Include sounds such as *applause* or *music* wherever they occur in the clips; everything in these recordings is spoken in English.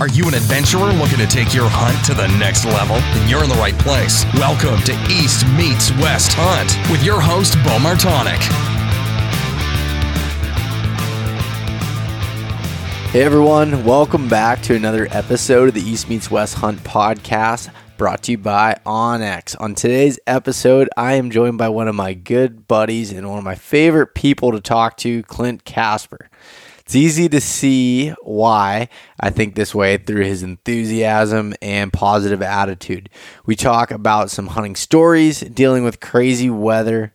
Are you an adventurer looking to take your hunt to the next level? Then you're in the right place. Welcome to East Meets West Hunt with your host, Bo Martonic. Hey everyone, welcome back to another episode of the East Meets West Hunt podcast brought to you by onX. On today's episode, I am joined by one of my good buddies and one of my favorite people to talk to, Clint Casper. It's easy to see why I think this way through his enthusiasm and positive attitude. We talk about some hunting stories, dealing with crazy weather,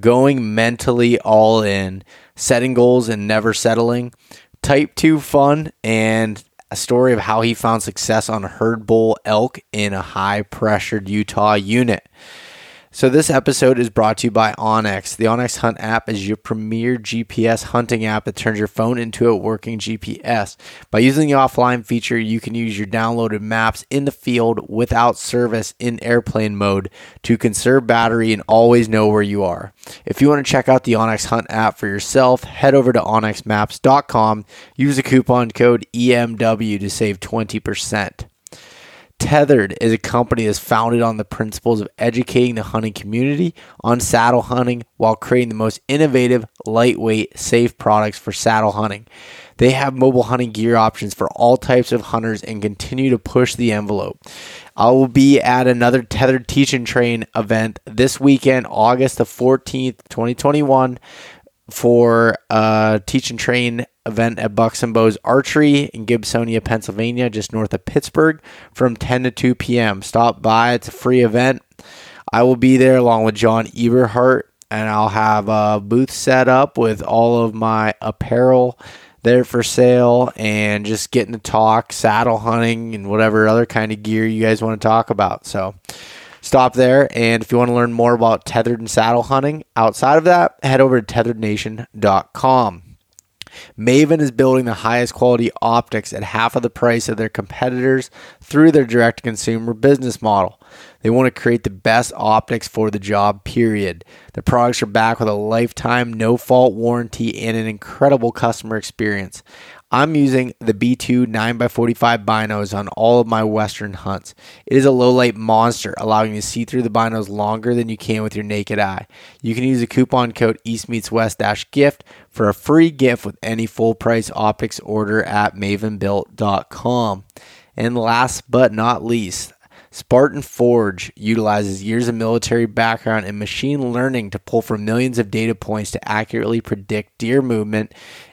going mentally all in, setting goals and never settling, type 2 fun, and a story of how he found success on a herd bull elk in a high pressured Utah unit. So, this episode is brought to you by onX. The onX Hunt app is your premier GPS hunting app that turns your phone into a working GPS. By using the offline feature, you can use your downloaded maps in the field without service in airplane mode to conserve battery and always know where you are. If you want to check out the onX Hunt app for yourself, head over to onxmaps.com, use the coupon code EMW to save 20%. Tethered is a company that's founded on the principles of educating the hunting community on saddle hunting while creating the most innovative, lightweight, safe products for saddle hunting. They have mobile hunting gear options for all types of hunters and continue to push the envelope. I will be at another Tethered Teach and Train event this weekend, August the 14th, 2021 for uh, a teach and train event at Bucks and Bows Archery in Gibsonia, Pennsylvania, just north of Pittsburgh from 10 to 2 p.m. Stop by, it's a free event. I will be there along with John Eberhart, and I'll have a booth set up with all of my apparel there for sale and just getting to talk saddle hunting and whatever other kind of gear you guys want to talk about. So, stop there. And if you want to learn more about tethered and saddle hunting outside of that, head over to tetherednation.com. Maven is building the highest quality optics at half of the price of their competitors through their direct to consumer business model. They want to create the best optics for the job, period. The products are back with a lifetime no fault warranty and an incredible customer experience. I'm using the B2 9x45 binos on all of my Western hunts. It is a low light monster, allowing you to see through the binos longer than you can with your naked eye. You can use the coupon code EastMeetsWest-GIFT for a free gift with any full price optics order at mavenbuilt.com. And last but not least, Spartan Forge utilizes years of military background and machine learning to pull from millions of data points to accurately predict deer movement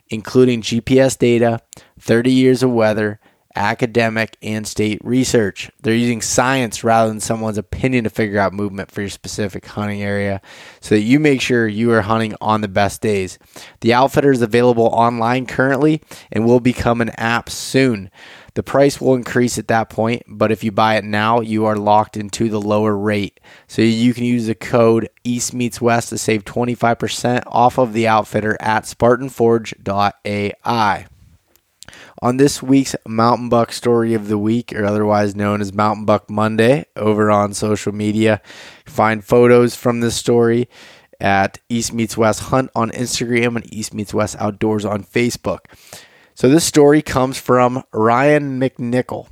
including GPS data, 30 years of weather, academic, and state research. They're using science rather than someone's opinion to figure out movement for your specific hunting area so that you make sure you are hunting on the best days. The outfitter is available online currently and will become an app soon. The price will increase at that point, but if you buy it now, you are locked into the lower rate. So you can use the code East Meets West to save 25% off of the outfitter at SpartanForge.ai. On this week's Mountain Buck Story of the Week, or otherwise known as Mountain Buck Monday, over on social media, find photos from this story at East Meets West Hunt on Instagram and East Meets West Outdoors on Facebook. So this story comes from Ryan McNichol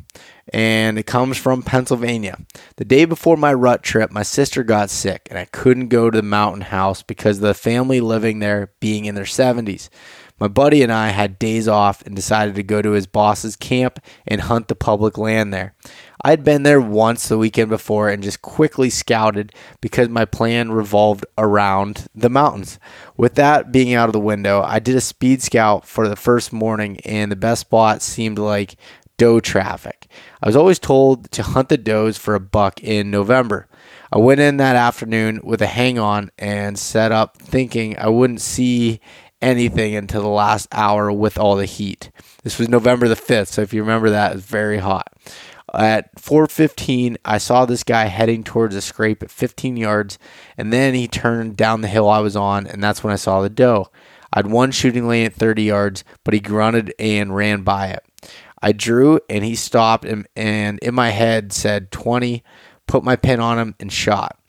and it comes from Pennsylvania. The day before my rut trip, my sister got sick and I couldn't go to the mountain house because the family living there being in their 70s. My buddy and I had days off and decided to go to his boss's camp and hunt the public land there. I had been there once the weekend before and just quickly scouted because my plan revolved around the mountains. With that being out of the window, I did a speed scout for the first morning, and the best spot seemed like doe traffic. I was always told to hunt the does for a buck in November. I went in that afternoon with a hang on and set up thinking I wouldn't see anything until the last hour with all the heat. This was November the 5th, so if you remember that, it was very hot. At 4:15, I saw this guy heading towards a scrape at 15 yards, and then he turned down the hill I was on, and that's when I saw the doe. I had one shooting lane at 30 yards, but he grunted and ran by it. I drew, and he stopped, and, and in my head said 20. Put my pin on him and shot.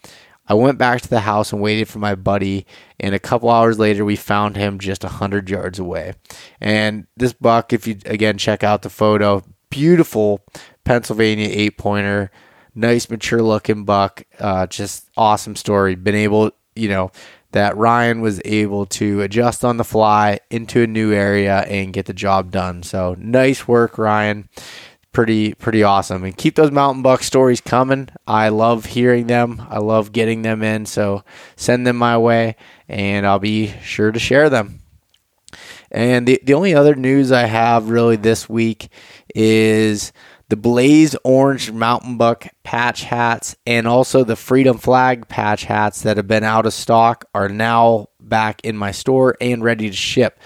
I went back to the house and waited for my buddy, and a couple hours later, we found him just 100 yards away. And this buck, if you again check out the photo, beautiful Pennsylvania eight pointer, nice mature looking buck. Uh, just awesome story. Been able, you know, that Ryan was able to adjust on the fly into a new area and get the job done. So nice work, Ryan. Pretty pretty awesome. And keep those mountain buck stories coming. I love hearing them. I love getting them in. So send them my way and I'll be sure to share them. And the, the only other news I have really this week is the Blaze Orange Mountain Buck patch hats and also the Freedom Flag patch hats that have been out of stock are now back in my store and ready to ship.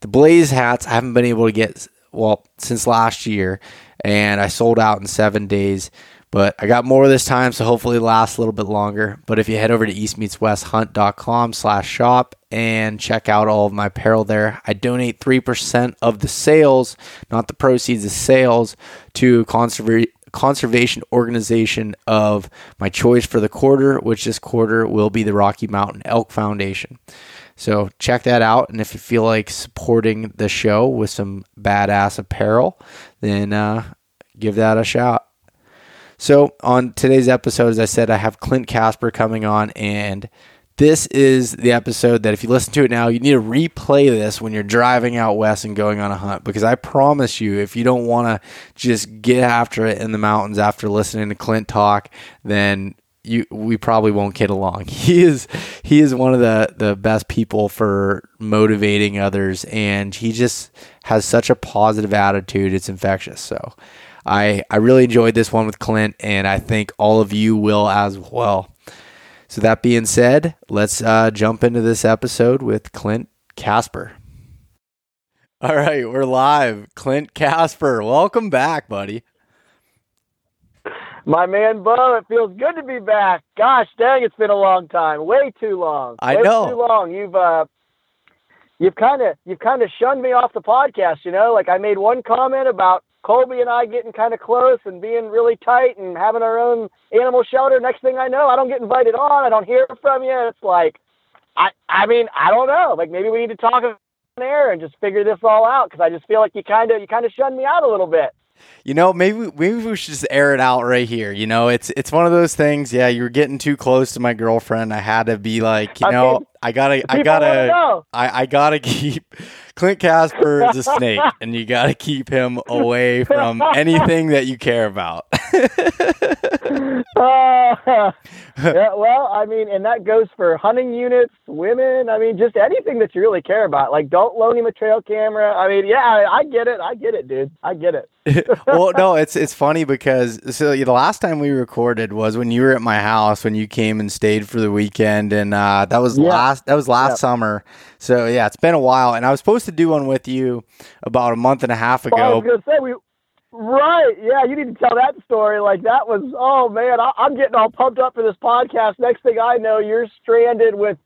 The Blaze hats I haven't been able to get well since last year and I sold out in 7 days. But I got more this time, so hopefully it lasts a little bit longer. But if you head over to eastmeetswesthunt.com slash shop and check out all of my apparel there, I donate 3% of the sales, not the proceeds, of sales, to conserva- conservation organization of my choice for the quarter, which this quarter will be the Rocky Mountain Elk Foundation. So check that out. And if you feel like supporting the show with some badass apparel, then uh, give that a shot. So, on today's episode, as I said, I have Clint Casper coming on, and this is the episode that if you listen to it now, you need to replay this when you're driving out west and going on a hunt because I promise you, if you don't want to just get after it in the mountains after listening to Clint talk, then you we probably won't get along. *laughs* He is he is one of the the best people for motivating others and he just has such a positive attitude. It's infectious. So, I, I really enjoyed this one with Clint, and I think all of you will as well. So, that being said, let's uh, jump into this episode with Clint Casper. All right, we're live. Clint Casper, welcome back, buddy. My man Bo, it feels good to be back. Gosh dang, it's been a long time. Way too long. I Way know. Too long. You've uh you've kind of you've kind of shunned me off the podcast, you know? Like I made one comment about Colby and I getting kind of close and being really tight and having our own animal shelter. Next thing I know, I don't get invited on. I don't hear from you. It's like, I, I mean, I don't know. Like maybe we need to talk on air and just figure this all out because I just feel like you kind of you kind of shunned me out a little bit. You know, maybe maybe we should just air it out right here. You know, it's it's one of those things. Yeah, you're getting too close to my girlfriend. I had to be like, you I know, mean, I gotta, I gotta. *laughs* I, I gotta keep *laughs* Clint Casper is a snake, and you gotta keep him away from *laughs* anything that you care about. Uh, yeah, well, I mean, and that goes for hunting units, women. I mean, just anything that you really care about. Like, don't loan him a trail camera. I mean, yeah, I, I get it. I get it, dude. I get it. well, no, it's it's funny because so the last time we recorded was when you were at my house when you came and stayed for the weekend, and uh, that was Yeah. last that was last Yeah. summer. So yeah, it's been a while, and I was supposed to do one with you about a month and a half Oh, I was ago. gonna say we. Right, yeah, you need to tell that story. Like that was, oh man, I, I'm getting all pumped up for this podcast. Next thing I know, you're stranded with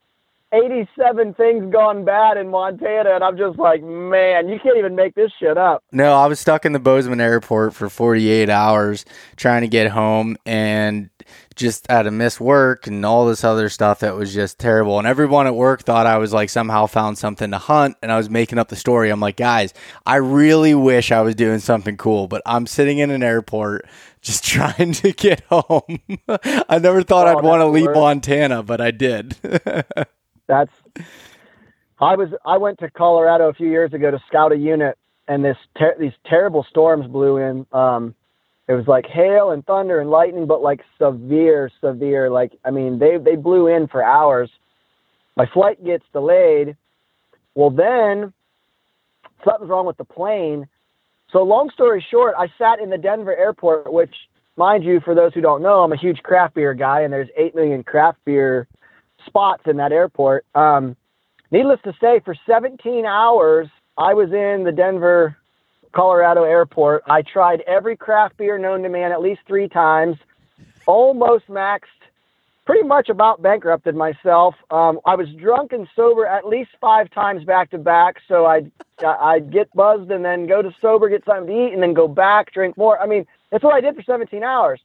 87 things gone bad in Montana, and I'm just like, man, you can't even make this shit up. No, I was stuck in the Bozeman airport for 48 hours trying to get home and just had to miss work and all this other stuff that was just terrible. And everyone at work thought I was like somehow found something to hunt and I was making up the story. I'm like, guys, I really wish I was doing something cool, but I'm sitting in an airport just *laughs* trying to get home. *laughs* I never thought Oh, I'd want to leave. Montana, but I did. *laughs* That's I was I went to Colorado a few years ago to scout a unit, and this ter- these terrible storms blew in. Um, it was like hail and thunder and lightning, but like severe, severe. Like I mean, they they blew in for hours. My flight gets delayed. Well, then something's wrong with the plane. So long story short, I sat in the Denver airport, which, mind you, for those who don't know, I'm a huge craft beer guy, and there's eight million craft beer spots in that airport. Um, needless to say, for 17 hours, I was in the Denver, Colorado airport. I tried every craft beer known to man at least three times, almost maxed, pretty much about bankrupted myself. Um, I was drunk and sober at least five times back to back. So I'd, I'd get buzzed and then go to sober, get something to eat, and then go back, drink more. I mean, that's what I did for 17 hours.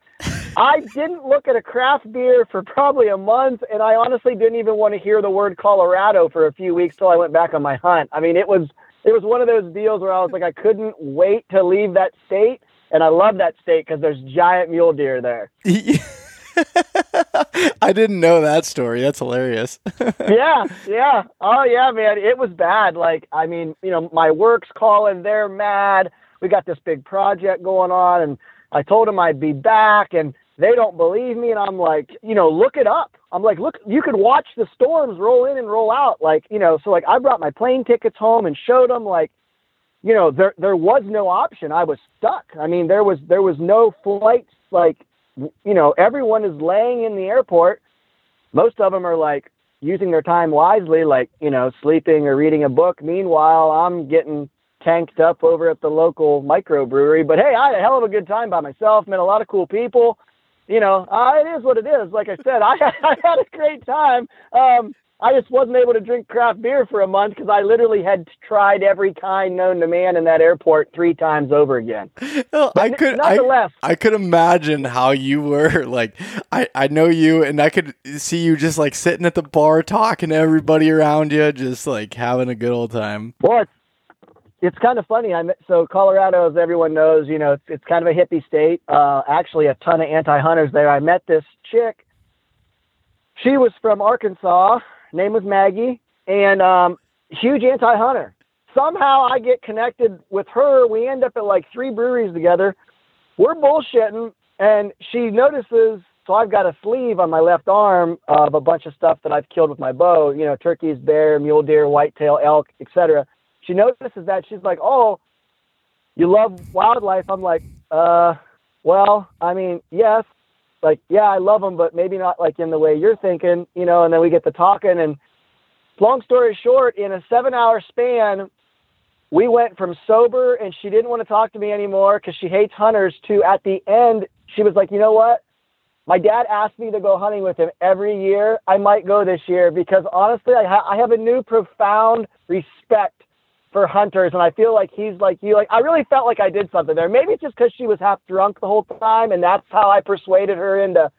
I didn't look at a craft beer for probably a month, and I honestly didn't even want to hear the word Colorado for a few weeks till I went back on my hunt. I mean, it was it was one of those deals where I was like, I couldn't wait to leave that state. and I love that state because there's giant mule deer there. *laughs* I didn't know that story. That's hilarious. *laughs* yeah, yeah. Oh yeah, man. It was bad. Like, I mean, you know, my work's calling, they're mad. We got this big project going on and I told them I'd be back and they don't believe me and I'm like, you know, look it up. I'm like, look, you could watch the storms roll in and roll out. Like, you know, so like I brought my plane tickets home and showed them like, you know, there there was no option. I was stuck. I mean, there was there was no flights like you know, everyone is laying in the airport. Most of them are like using their time wisely, like, you know, sleeping or reading a book. Meanwhile, I'm getting tanked up over at the local microbrewery. But hey, I had a hell of a good time by myself, met a lot of cool people. You know, uh, it is what it is. Like I said, I, *laughs* I had a great time. Um, I just wasn't able to drink craft beer for a month because I literally had tried every kind known to man in that airport three times over again. Well, I could, I, I could imagine how you were. *laughs* Like, I, I know you, and I could see you just like sitting at the bar talking to everybody around you, just like having a good old time. Well, it's, it's kind of funny. I'm so Colorado, as everyone knows, you know, it's, it's kind of a hippie state. Uh, actually, a ton of anti-hunters there. I met this chick. She was from Arkansas name was Maggie, and um, huge anti-hunter. Somehow I get connected with her. We end up at like three breweries together. We're bullshitting, and she notices. So I've got a sleeve on my left arm of a bunch of stuff that I've killed with my bow. You know, turkeys, bear, mule deer, whitetail, elk, etc. She notices that. She's like, "Oh, you love wildlife." I'm like, "Uh, well, I mean, yes, like, yeah, I love them, but maybe not like in the way you're thinking, you know. And then we get to talking, and long story short, in a seven-hour span, we went from sober and she didn't want to talk to me anymore because she hates hunters to at the end she was like, you know what? My dad asked me to go hunting with him every year. I might go this year because honestly, I, ha- I have a new profound respect for hunters, and I feel like he's like you. Like I really felt like I did something there. Maybe it's just because she was half drunk the whole time, and that's how I persuaded her into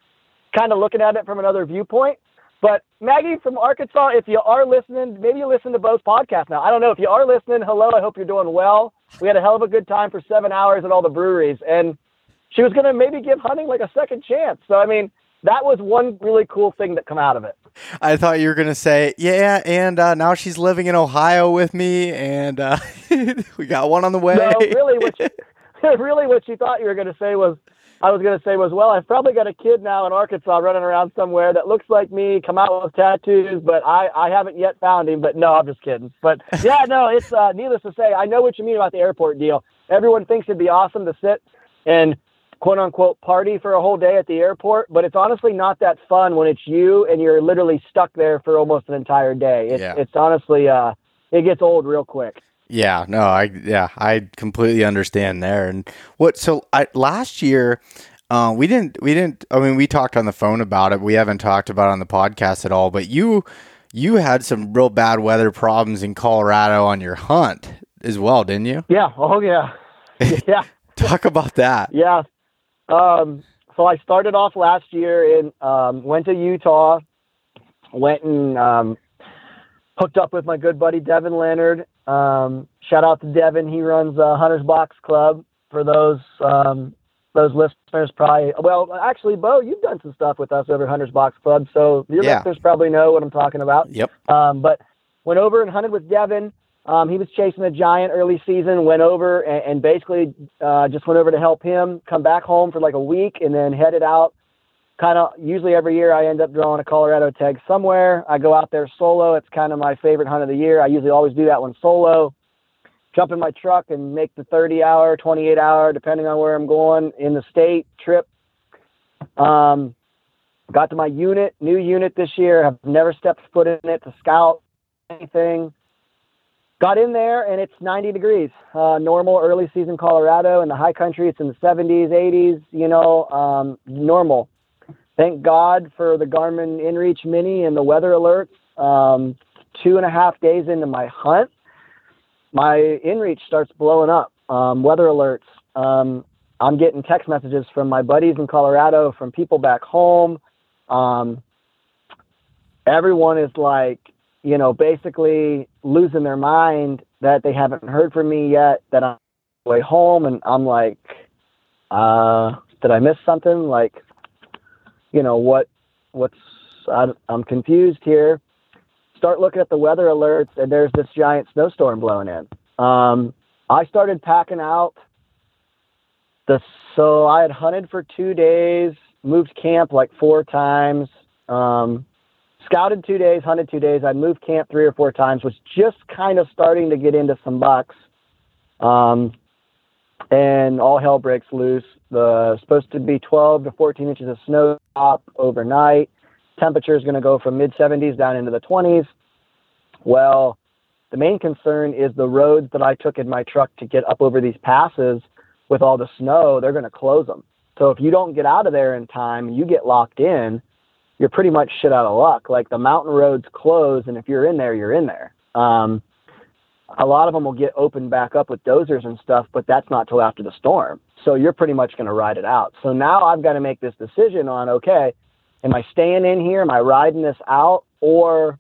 kind of looking at it from another viewpoint. But Maggie from Arkansas, if you are listening, maybe you listen to both podcasts now. I don't know if you are listening. Hello, I hope you're doing well. We had a hell of a good time for seven hours at all the breweries, and she was going to maybe give hunting like a second chance. So I mean, that was one really cool thing that come out of it. I thought you were gonna say, yeah, and uh, now she's living in Ohio with me, and uh, *laughs* we got one on the way. No, really, what you, *laughs* really what you thought you were gonna say was, I was gonna say was, well, I've probably got a kid now in Arkansas running around somewhere that looks like me, come out with tattoos, but I I haven't yet found him. But no, I'm just kidding. But *laughs* yeah, no, it's uh, needless to say, I know what you mean about the airport deal. Everyone thinks it'd be awesome to sit and quote unquote party for a whole day at the airport, but it's honestly not that fun when it's you and you're literally stuck there for almost an entire day. It's, yeah. it's honestly, uh, it gets old real quick. Yeah, no, I yeah, I completely understand there. And what so I last year uh, we didn't we didn't I mean we talked on the phone about it. We haven't talked about it on the podcast at all, but you you had some real bad weather problems in Colorado on your hunt as well, didn't you? Yeah. Oh yeah. *laughs* Yeah. *laughs* Talk about that. Yeah. Um, so I started off last year and um, went to Utah, went and um, hooked up with my good buddy Devin Leonard. Um, shout out to Devin. He runs uh, Hunters Box Club. For those um, those listeners, probably well, actually, Bo, you've done some stuff with us over Hunters Box Club, so your yeah. listeners probably know what I'm talking about. Yep. Um, but went over and hunted with Devin. Um, he was chasing a giant early season, went over and, and basically uh, just went over to help him, come back home for like a week, and then headed out. Kind of usually every year I end up drawing a Colorado tag somewhere. I go out there solo. It's kind of my favorite hunt of the year. I usually always do that one solo. Jump in my truck and make the 30 hour, 28 hour, depending on where I'm going in the state trip. Um, got to my unit, new unit this year. I've never stepped foot in it to scout anything got in there and it's 90 degrees. Uh, normal early season colorado in the high country. It's in the 70s 80s you know um, normal. Thank god for the garmin inreach mini and the weather alerts. Um, two and a half days into my hunt my inreach starts blowing up um, weather alerts. Um, i'm getting text messages from my buddies in colorado from people back home. Um, everyone is like you know, basically losing their mind that they haven't heard from me yet, that I'm way home. And I'm like, uh, did I miss something? Like, you know, what, what's, I, I'm confused here. Start looking at the weather alerts, and there's this giant snowstorm blowing in. Um, I started packing out. The so I had hunted for two days, moved camp like four times, um, scouted two days, hunted two days. I moved camp three or four times. Was just kind of starting to get into some bucks. Um, and all hell breaks loose. The supposed to be 12 to 14 inches of snow up overnight. Temperature is going to go from mid 70s down into the 20s. Well, the main concern is the roads that I took in my truck to get up over these passes with all the snow, they're going to close them. So if you don't get out of there in time and you get locked in, you're pretty much shit out of luck. Like the mountain roads close, and if you're in there, you're in there. Um, a lot of them will get opened back up with dozers and stuff, but that's not till after the storm. So you're pretty much going to ride it out. So now I've got to make this decision on okay, am I staying in here? Am I riding this out? Or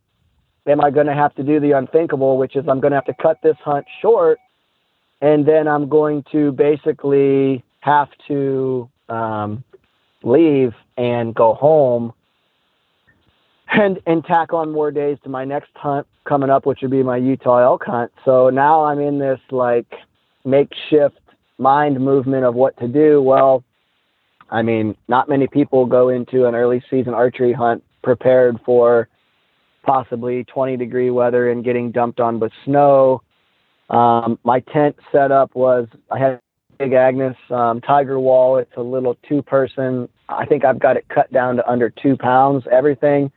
am I going to have to do the unthinkable, which is I'm going to have to cut this hunt short and then I'm going to basically have to um, leave and go home and and tack on more days to my next hunt coming up, which would be my Utah elk hunt. So now I'm in this like makeshift mind movement of what to do. Well, I mean, not many people go into an early season archery hunt prepared for possibly 20 degree weather and getting dumped on with snow. Um, my tent setup was I had Big Agnes um, Tiger Wall. It's a little two person. I think I've got it cut down to under two pounds. Everything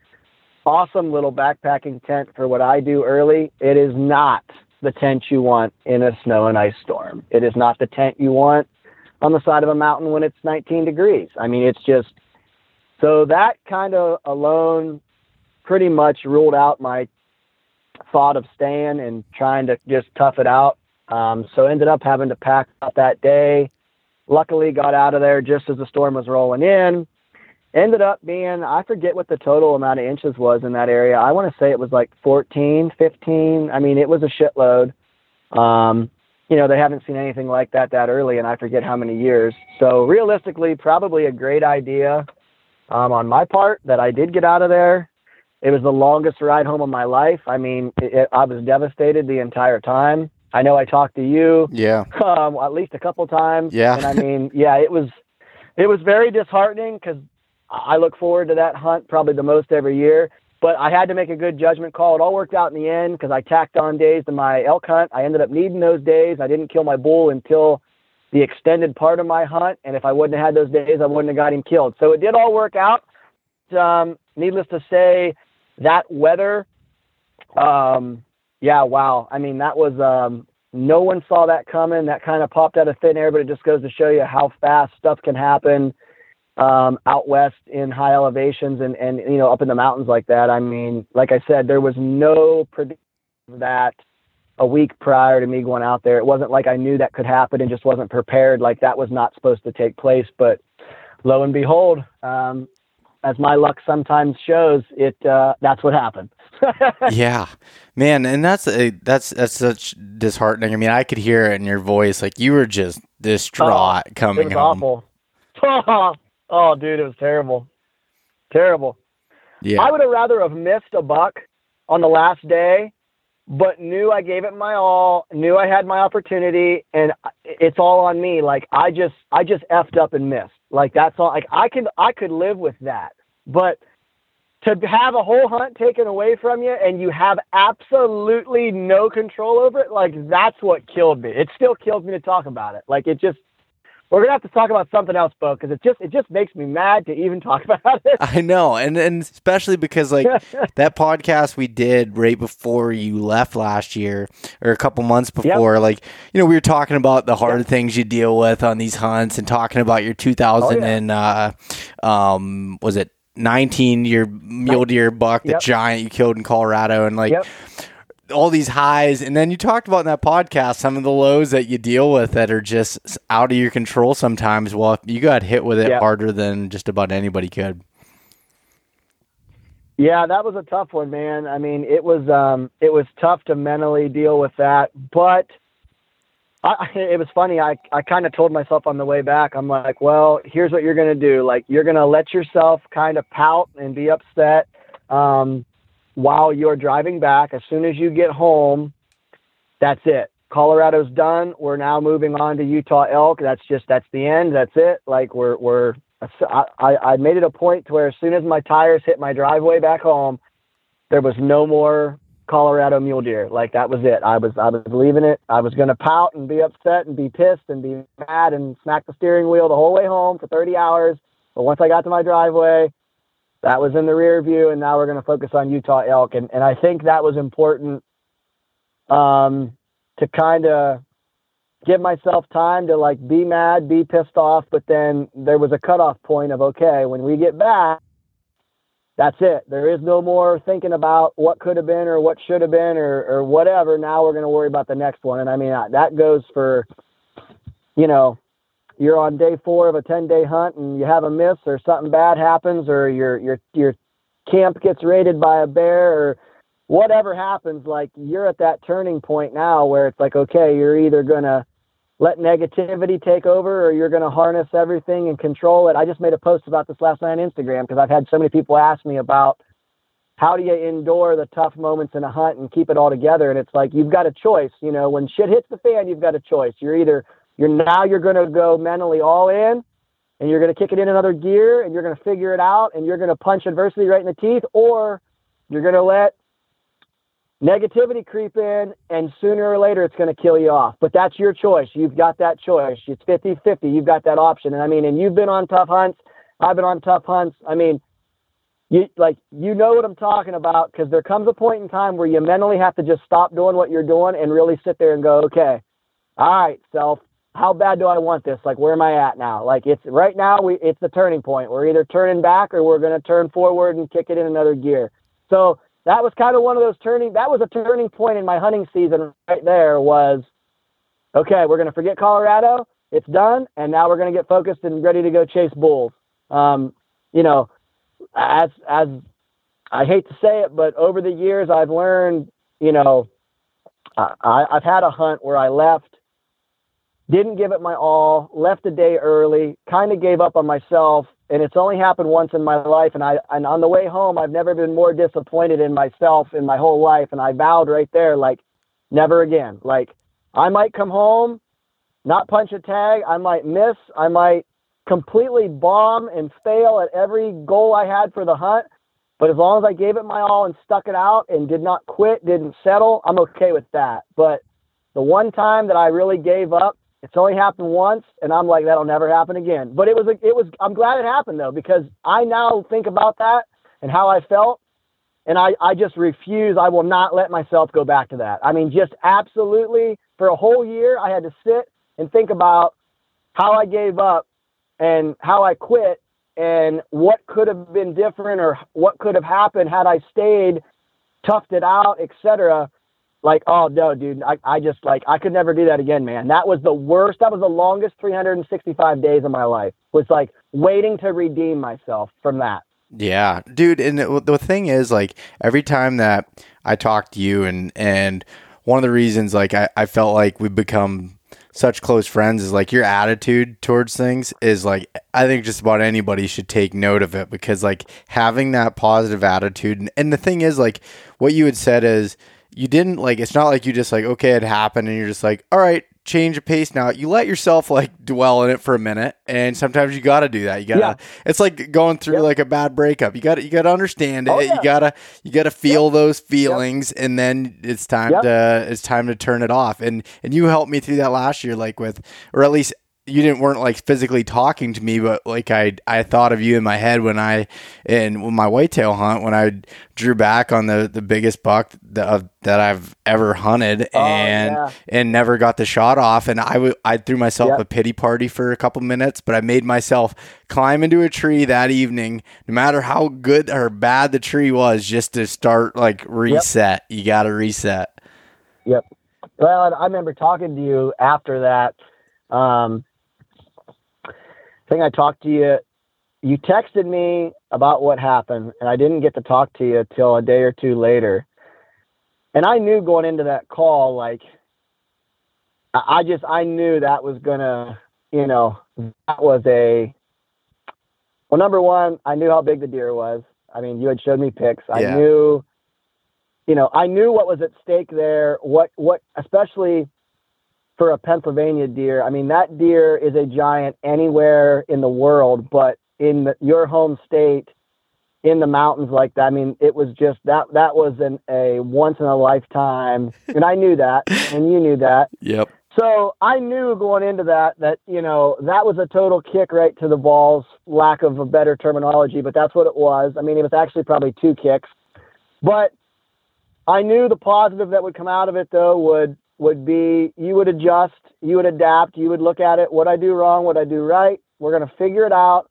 awesome little backpacking tent for what I do early. It is not the tent you want in a snow and ice storm. It is not the tent you want on the side of a mountain when it's 19 degrees. I mean, it's just so that kind of alone pretty much ruled out my thought of staying and trying to just tough it out. Um, so ended up having to pack up that day. Luckily, got out of there just as the storm was rolling in ended up being i forget what the total amount of inches was in that area. I want to say it was like 14 15 i mean it was a shitload. Um, you know they haven't seen anything like that that early and i forget how many years. So realistically probably a great idea um, on my part that i did get out of there. It was the longest ride home of my life. I mean it, it, i was devastated the entire time. I know i talked to you yeah. um, at least a couple times. Yeah. And i mean yeah it was it was very disheartening because I look forward to that hunt probably the most every year. But I had to make a good judgment call. It all worked out in the end because I tacked on days to my elk hunt. I ended up needing those days. I didn't kill my bull until the extended part of my hunt. And if I wouldn't have had those days, I wouldn't have got him killed. So it did all work out. Um, needless to say, that weather, um, yeah, wow. I mean, that was, um, no one saw that coming. That kind of popped out of thin air, but it just goes to show you how fast stuff can happen um, out west in high elevations and, and, you know, up in the mountains like that. I mean, like I said, there was no prediction that a week prior to me going out there. It wasn't like I knew that could happen and just wasn't prepared. Like that was not supposed to take place. But lo and behold, um, as my luck sometimes shows, it uh, that's what happened. *laughs* yeah, man, and that's a, that's that's such disheartening. I mean, I could hear it in your voice, like you were just distraught oh, coming it was home. Awful. *laughs* Oh, dude, it was terrible. Terrible. Yeah. I would have rather have missed a buck on the last day, but knew I gave it my all, knew I had my opportunity, and it's all on me. Like I just, I just effed up and missed. Like that's all. Like I could, I could live with that, but to have a whole hunt taken away from you and you have absolutely no control over it, like that's what killed me. It still kills me to talk about it. Like it just, we're gonna have to talk about something else, Bo, because it just it just makes me mad to even talk *laughs* about it. I know, and and especially because like *laughs* that podcast we did right before you left last year, or a couple months before, yep. like you know we were talking about the hard yep. things you deal with on these hunts, and talking about your 2000 oh, yeah. and uh, um, was it 19 year mule deer buck, the yep. giant you killed in Colorado, and like all these highs and then you talked about in that podcast some of the lows that you deal with that are just out of your control sometimes well you got hit with it yeah. harder than just about anybody could yeah that was a tough one man i mean it was um it was tough to mentally deal with that but I, *laughs* it was funny. I, I kind of told myself on the way back, I'm like, well, here's what you're going to do. Like, you're going to let yourself kind of pout and be upset um, while you're driving back. As soon as you get home, that's it. Colorado's done. We're now moving on to Utah elk. That's just, that's the end. That's it. Like, we're, we're, I, I made it a point to where as soon as my tires hit my driveway back home, there was no more Colorado mule deer. Like that was it. I was I was leaving it. I was gonna pout and be upset and be pissed and be mad and smack the steering wheel the whole way home for 30 hours. But once I got to my driveway, that was in the rear view, and now we're gonna focus on Utah elk. And and I think that was important um, to kind of give myself time to like be mad, be pissed off, but then there was a cutoff point of okay, when we get back that's it. There is no more thinking about what could have been or what should have been or, or whatever. Now we're going to worry about the next one. And I mean, that goes for, you know, you're on day four of a 10 day hunt and you have a miss or something bad happens or your, your, your camp gets raided by a bear or whatever happens. Like you're at that turning point now where it's like, okay, you're either going to, let negativity take over or you're going to harness everything and control it. I just made a post about this last night on Instagram because I've had so many people ask me about how do you endure the tough moments in a hunt and keep it all together. And it's like, you've got a choice, you know, when shit hits the fan, you've got a choice. You're either, you're now you're going to go mentally all in and you're going to kick it in another gear and you're going to figure it out and you're going to punch adversity right in the teeth or you're going to let negativity creep in and sooner or later it's going to kill you off. But that's your choice. You've got that choice. It's 50 50 you've got that option. And i mean and you've been on tough hunts. I've been on tough hunts. I mean you like you know what i'm talking about because there comes a point in time where you mentally have to just stop doing what you're doing and really sit there and go okay all right self how bad do i want this? Like where am i at now? Like it's right now we it's the turning point. We're either turning back or we're going to turn forward and kick it in another gear. So that was kind of one of those turning that was a turning point in my hunting season right there was okay we're going to forget colorado it's done and now we're going to get focused and ready to go chase bulls. Um, you know as as i hate to say it but over the years i've learned you know I, i've had a hunt where i left didn't give it my all left a day early kind of gave up on myself and it's only happened once in my life and i and on the way home i've never been more disappointed in myself in my whole life and i vowed right there like never again. Like i might come home not punch a tag i might miss i might completely bomb and fail at every goal i had for the hunt but as long as i gave it my all and stuck it out and did not quit didn't settle i'm okay with that. But the one time that i really gave up it's only happened once, and I'm like, that'll never happen again. But it was, it was. I'm glad it happened though, because I now think about that and how I felt, and I, I just refuse. I will not let myself go back to that. I mean, just absolutely for a whole year, I had to sit and think about how I gave up and how I quit and what could have been different or what could have happened had I stayed, toughed it out, etc like, oh no, dude, I, I just like I could never do that again, man. That was the worst. That was the longest 365 days of my life. Was like waiting to redeem myself from that. Yeah, dude. And the thing is, like, every time that I talk to you, and and one of the reasons, like, I, I felt like we become such close friends is like your attitude towards things is like I think just about anybody should take note of it because like having that positive attitude and, and the thing is like what you had said is you didn't like it's not like you just like okay it happened and you're just like all right change of pace now you let yourself like dwell in it for a minute and sometimes you got to do that you got to yeah. it's like going through yep. like a bad breakup you got to you got to understand oh, it oh, yeah. you got to you got to feel yep. those feelings yep. and then it's time to it's time to turn it off and and you helped me through that last year like with or at least you didn't weren't like physically talking to me, but like I I thought of you in my head when I in my whitetail hunt when I drew back on the the biggest buck that uh, that I've ever hunted oh, and yeah. and never got the shot off and I w- I threw myself yep. a pity party for a couple minutes, but I made myself climb into a tree that evening, no matter how good or bad the tree was, just to start like reset. Yep. You got to reset. Yep. Well, I remember talking to you after that. Um, think I talked to you. You texted me about what happened, and I didn't get to talk to you till a day or two later. And I knew going into that call, like, I just I knew that was gonna, you know, that was a. Well, number one, I knew how big the deer was. I mean, you had showed me pics. I Yeah. knew, you know, I knew what was at stake there. What what especially for a Pennsylvania deer. I mean, that deer is a giant anywhere in the world, but in the, your home state, in the mountains like that. I mean, it was just that that was an, a once in a lifetime, and I knew that, *laughs* and you knew that. Yep. So I knew going into that that you know that was a total kick right to the balls, lack of a better terminology, but that's what it was. I mean, it was actually probably two kicks, but I knew the positive that would come out of it though would would be you would adjust, you would adapt, you would look at it. What I do wrong, what I do right. We're gonna figure it out,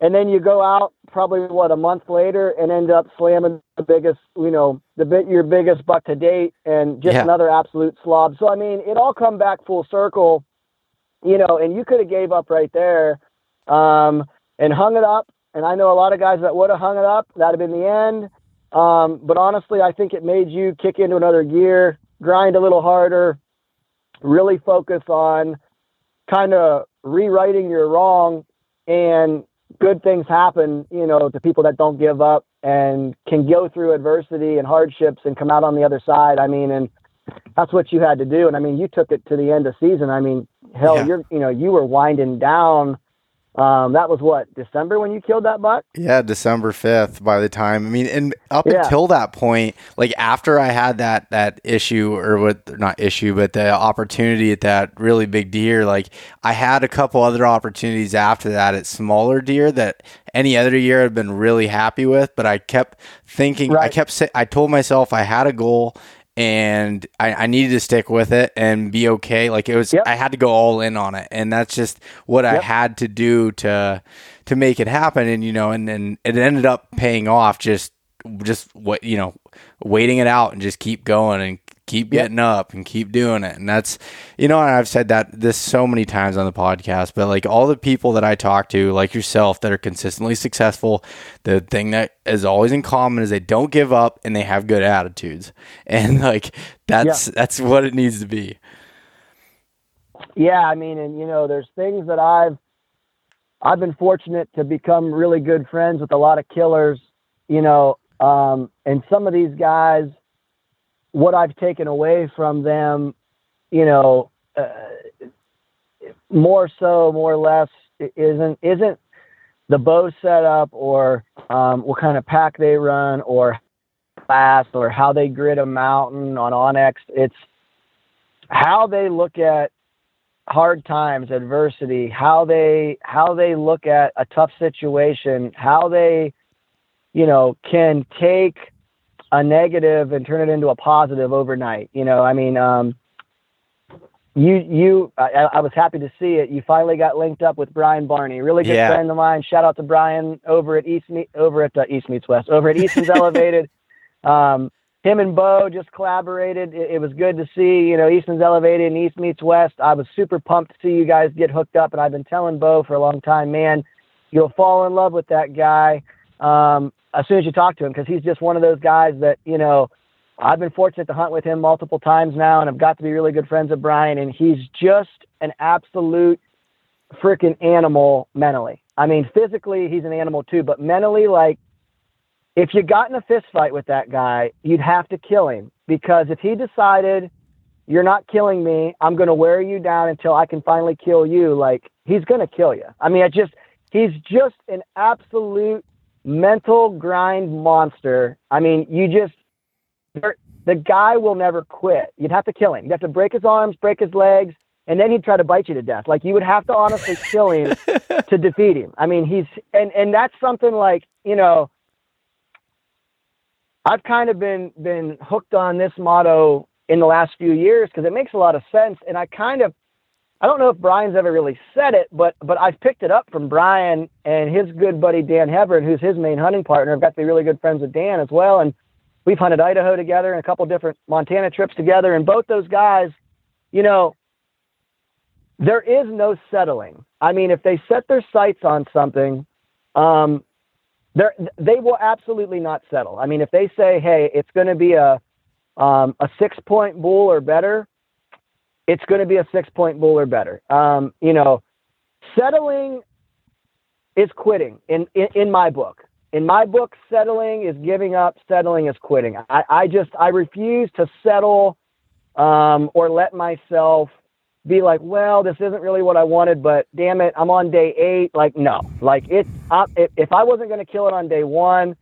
and then you go out probably what a month later and end up slamming the biggest, you know, the bit your biggest buck to date, and just Yeah. another absolute slob. So I mean, it all come back full circle, you know. And you could have gave up right there, um, and hung it up. And I know a lot of guys that would have hung it up. That'd have been the end. Um, but honestly, I think it made you kick into another gear, grind a little harder, really focus on kind of rewriting your wrong and good things happen, you know, to people that don't give up and can go through adversity and hardships and come out on the other side. I mean, and that's what you had to do. And I mean, you took it to the end of season. I mean, hell, Yeah. you're, you know, you were winding down. Um, that was what December when you killed that buck. Yeah, December fifth. By the time, I mean, and up Yeah. until that point, like after I had that that issue or what not issue, but the opportunity at that really big deer, like I had a couple other opportunities after that at smaller deer that any other year I'd been really happy with, but I kept thinking, I kept say, I told myself I had a goal. And I, I needed to stick with it and be okay. Like it was, Yep. I had to go all in on it, and that's just what I had to do to to make it happen and you know and then it ended up paying off just just what you know waiting it out and just keep going and keep Yep. getting up and keep doing it. And that's you know and I've said that this so many times on the podcast but like all the people that I talk to like yourself that are consistently successful the thing that is always in common is they don't give up and they have good attitudes. *laughs* And like that's that's what it needs to be. Yeah, I mean, and you know, there's things that I've I've been fortunate to become really good friends with a lot of killers, you know, um, and some of these guys, what I've taken away from them, you know, uh, more so, more or less, isn't isn't the bow setup or um, what kind of pack they run or fast or how they grid a mountain on onX. It's how they look at hard times, adversity, how they how they look at a tough situation, how they, you know, can take a negative and turn it into a positive overnight. You know, I mean, um, you you I, I was happy to see it. You finally got linked up with Brian Barney, really good Yeah. friend of mine. Shout out to Brian over at East Me- over at uh, East Meets West over at Easton's *laughs* Elevated. Um, him and Bo just collaborated. It, it was good to see, you know, Easton's Elevated and East Meets West. I was super pumped to see you guys get hooked up, and I've been telling Bo for a long time, man, you'll fall in love with that guy um, as soon as you talk to him because he's just one of those guys that, you know, I've been fortunate to hunt with him multiple times now, and I've got to be really good friends with Brian, and he's just an absolute freaking animal mentally. I mean, physically, he's an animal too, but mentally, like, if you got in a fist fight with that guy, you'd have to kill him because if he decided you're not killing me, I'm going to wear you down until I can finally kill you, like he's going to kill you. I mean, I just he's just an absolute mental grind monster. I mean, you just the guy will never quit. You'd have to kill him. You'd have to break his arms, break his legs, and then he'd try to bite you to death. Like you would have to honestly kill him *laughs* to defeat him. I mean, he's and and that's something like you know. I've kind of been been hooked on this motto in the last few years because it makes a lot of sense, and I kind of I don't know if Brian's ever really said it, but but I've picked it up from Brian and his good buddy Dan Hebron, who's his main hunting partner. I've got to be really good friends with Dan as well, and we've hunted Idaho together and a couple different Montana trips together. And both those guys, you know, there is no settling. I mean, if they set their sights on something, um, they they will absolutely not settle. I mean, if they say, "Hey, it's going to be a um, a six point bull or better," it's going to be a six point bull or better. Um, you know, settling is quitting in, in, in my book. In my book, settling is giving up, settling is quitting. I, I just, I refuse to settle um, or let myself be like, well, this isn't really what I wanted, but damn it, I'm on day eight. Like, no, like it, I, if I wasn't going to kill it on day one,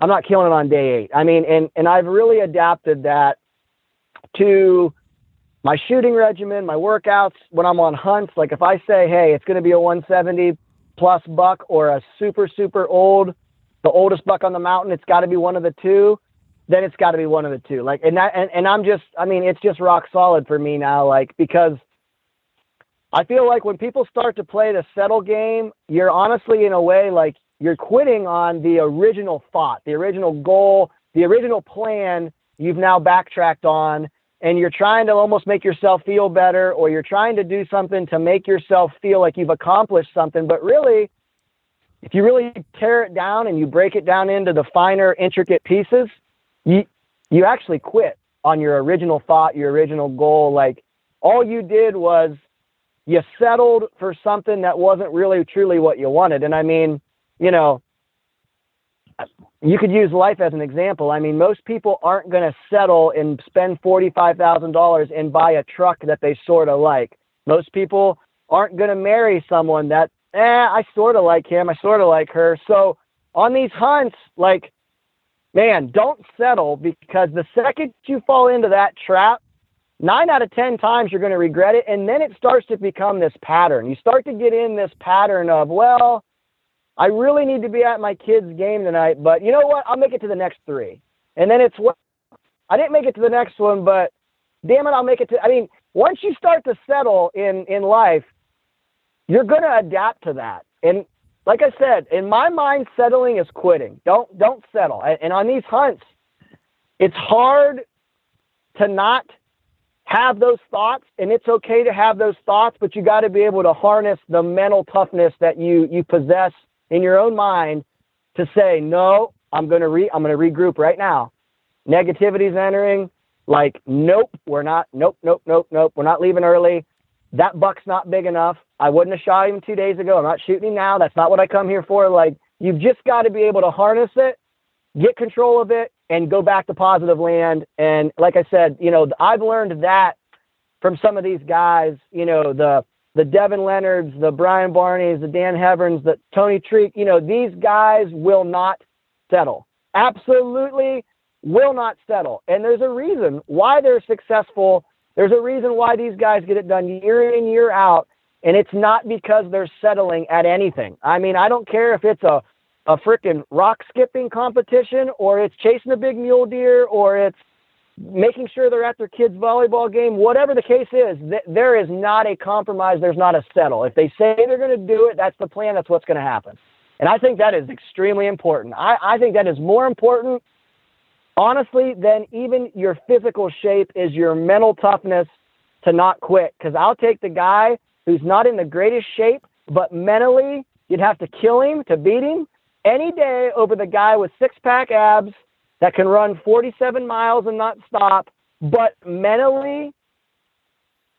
I'm not killing it on day eight. I mean, and, and I've really adapted that to my shooting regimen, my workouts, when I'm on hunts. Like if I say, hey, it's going to be a 170 plus buck or a super, super old, the oldest buck on the mountain, it's got to be one of the two, then it's got to be one of the two. Like, and that, and, and I'm just, I mean, it's just rock solid for me now, like, because I feel like when people start to play the settle game, you're honestly, in a way, like, you're quitting on the original thought, the original goal, the original plan you've now backtracked on and you're trying to almost make yourself feel better or you're trying to do something to make yourself feel like you've accomplished something but really if you really tear it down and you break it down into the finer intricate pieces you you actually quit on your original thought your original goal. Like all you did was you settled for something that wasn't really truly what you wanted. And i mean you know you could use life as an example. I mean, most people aren't going to settle and spend $45,000 and buy a truck that they sort of like. Most people aren't going to marry someone that, eh, I sort of like him, I sort of like her. So on these hunts, like, man, don't settle because the second you fall into that trap, nine out of 10 times you're going to regret it. And then it starts to become this pattern. You start to get in this pattern of, well, I really need to be at my kid's game tonight, but you know what? I'll make it to the next three. And then it's what I didn't make it to the next one, but damn it, I'll make it to. I mean, once you start to settle in in life, you're to adapt to that. And like I said, in my mind, settling is quitting. Don't don't settle. And on these hunts, it's hard to not have those thoughts and it's okay to have those thoughts but you got to be able to harness the mental toughness that you you possess in your own mind to say, no, I'm going to re, I'm going to regroup right now. Negativity's entering. Like, nope, we're not. Nope, nope, nope, nope. We're not leaving early. That buck's not big enough. I wouldn't have shot him two days ago. I'm not shooting him now. That's not what I come here for. Like, you've just got to be able to harness it, get control of it, and go back to positive land. And like I said, you know, I've learned that from some of these guys. You know, the the Devin Leonards, the Brian Barneys, the Dan Heverns, the Tony Treek, you know, these guys will not settle. Absolutely will not settle. And there's a reason why they're successful. There's a reason why these guys get it done year in, year out. And it's not because they're settling at anything. I mean, I don't care if it's a, a freaking rock skipping competition or it's chasing a big mule deer or it's making sure they're at their kids' volleyball game, whatever the case is, th- there is not a compromise. There's not a settle. If they say they're going to do it, that's the plan. That's what's going to happen. And I think that is extremely important. I, I think that is more important, honestly, than even your physical shape is your mental toughness to not quit. Because I'll take the guy who's not in the greatest shape, but mentally, you'd have to kill him to beat him any day over the guy with six pack abs that can run 47 miles and not stop, but mentally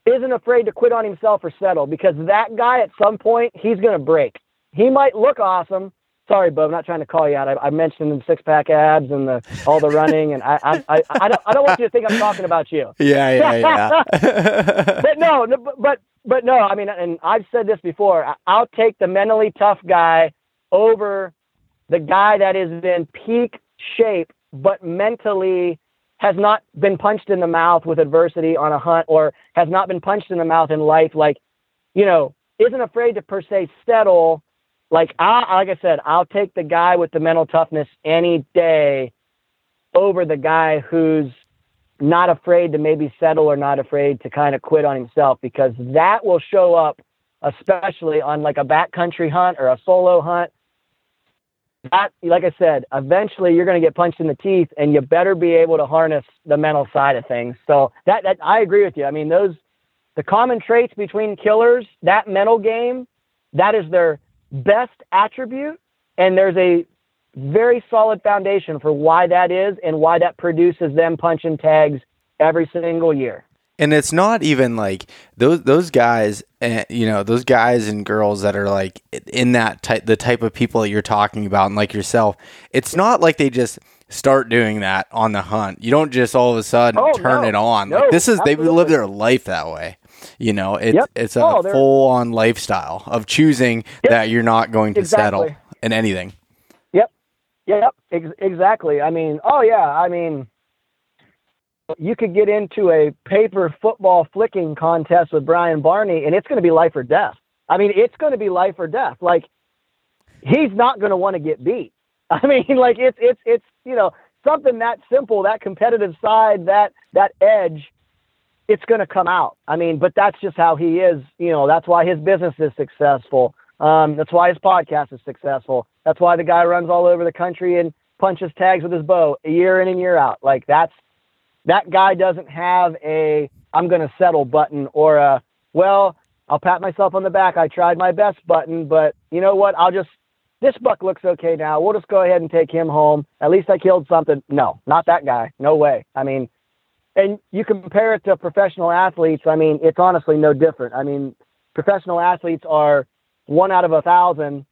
isn't afraid to quit on himself or settle because that guy at some point he's going to break. He might look awesome. Sorry, Bo, I'm not trying to call you out. I, I mentioned the six pack abs and the all the running, and I I, I, I, don't, I don't want you to think I'm talking about you. *laughs* Yeah, yeah, yeah. *laughs* but no, no, but but no. I mean, and I've said this before. I'll take the mentally tough guy over the guy that is in peak shape but mentally has not been punched in the mouth with adversity on a hunt or has not been punched in the mouth in life, like, you know, isn't afraid to per se settle. Like I like I said, I'll take the guy with the mental toughness any day over the guy who's not afraid to maybe settle or not afraid to kind of quit on himself because that will show up especially on like a backcountry hunt or a solo hunt that, like I said, eventually you're going to get punched in the teeth, and you better be able to harness the mental side of things. So that, that I agree with you. I mean, those the common traits between killers, that mental game, that is their best attribute, and there's a very solid foundation for why that is and why that produces them punching tags every single year. And it's not even like those those guys and you know those guys and girls that are like in that type the type of people that you're talking about and like yourself it's not like they just start doing that on the hunt you don't just all of a sudden Oh, turn no. it on No, like this is they live their life that way you know it's Yep. it's a Oh, full on lifestyle of choosing that you're not going to settle in anything Yep. Yep. Ex- exactly. I mean, oh yeah. I mean, you could get into a paper football flicking contest with Brian Barney, and it's going to be life or death. I mean, it's going to be life or death. Like, he's not going to want to get beat. *laughs* I mean, like it's it's it's you know something that simple, that competitive side, that that edge. It's going to come out. I mean, but that's just how he is. You know, that's why his business is successful. Um, that's why his podcast is successful. That's why the guy runs all over the country and punches tags with his bow year in and year out. Like that's that guy doesn't have a I'm going to settle button or a well, I'll pat myself on the back. I tried my best button, but you know what? I'll just this buck looks okay now. We'll just go ahead and take him home. At least I killed something. No, not that guy. No way. I mean, and you compare it to professional athletes. I mean, it's honestly no different. I mean, professional athletes are one out of a thousand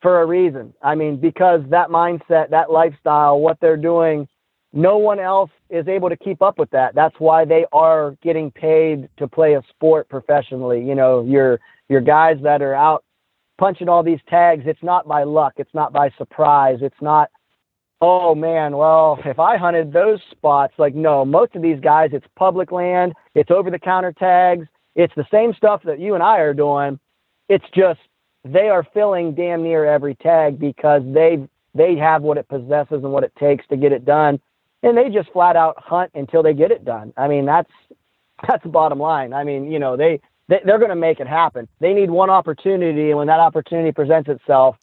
for a reason. I mean, because that mindset, that lifestyle, what they're doing, no one else is able to keep up with that. That's why they are getting paid to play a sport professionally. You know, your your guys that are out punching all these tags, it's not by luck, it's not by surprise, it's not oh man, well, if I hunted those spots, like no, most of these guys it's public land, it's over the counter tags, it's the same stuff that you and I are doing. It's just they are filling damn near every tag because they they have what it possesses and what it takes to get it done and they just flat out hunt until they get it done. I mean that's that's the bottom line. I mean you know they, they they're going to make it happen. They need one opportunity and when that opportunity presents itself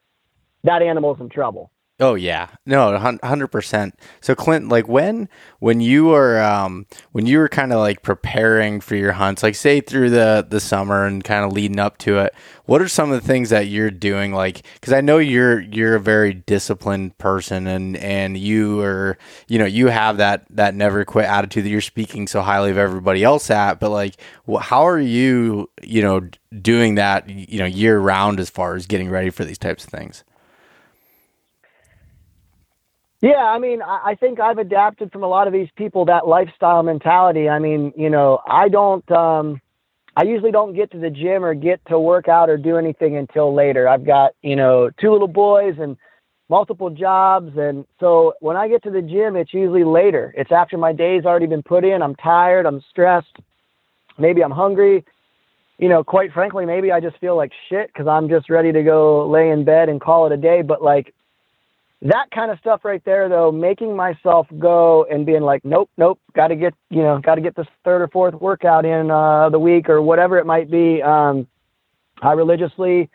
that animal's in trouble Oh yeah, no, hundred percent. So Clint, like when when you were um, when you were kind of like preparing for your hunts, like say through the the summer and kind of leading up to it, what are some of the things that you're doing? Like, because I know you're you're a very disciplined person, and and you are you know you have that that never quit attitude that you're speaking so highly of everybody else at. But like, how are you you know doing that you know year round as far as getting ready for these types of things? Yeah, I mean, I think I've adapted from a lot of these people that lifestyle mentality. I mean, you know, I don't, um, I usually don't get to the gym or get to work out or do anything until later. I've got, you know, two little boys and multiple jobs. And so when I get to the gym, it's usually later. It's after my day's already been put in. I'm tired, I'm stressed, maybe I'm hungry. You know, quite frankly, maybe I just feel like shit because I'm just ready to go lay in bed and call it a day. But like, that kind of stuff right there though making myself go and being like nope nope got to get you know got to get this third or fourth workout in uh the week or whatever it might be um i religiously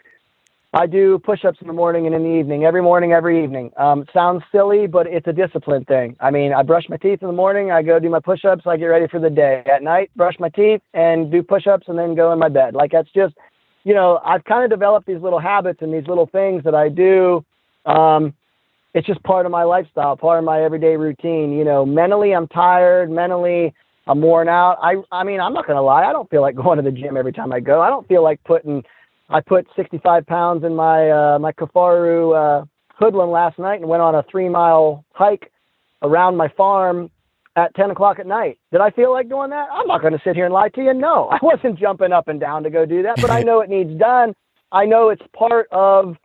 i do push-ups in the morning and in the evening every morning every evening. Um sounds silly but it's a discipline thing. I mean i brush my teeth in the morning i go do my push-ups i get ready for the day. At night brush my teeth and do push-ups and then go in my bed. Like that's just you know i've kind of developed these little habits and these little things that i do um it's just part of my lifestyle, part of my everyday routine. You know, mentally I'm tired, mentally I'm worn out. I I mean, I'm not gonna lie, I don't feel like *laughs* going to the gym every time I go. I don't feel like putting I put 65 pounds in my uh, my Kifaru uh, hoodlum last night and went on a three mile hike around my farm at 10 o'clock at night. Did I feel like doing that? I'm not going to sit here and lie to you. No, *laughs* I wasn't jumping up and down to go do that, but I *laughs* know it needs done. I know it's part of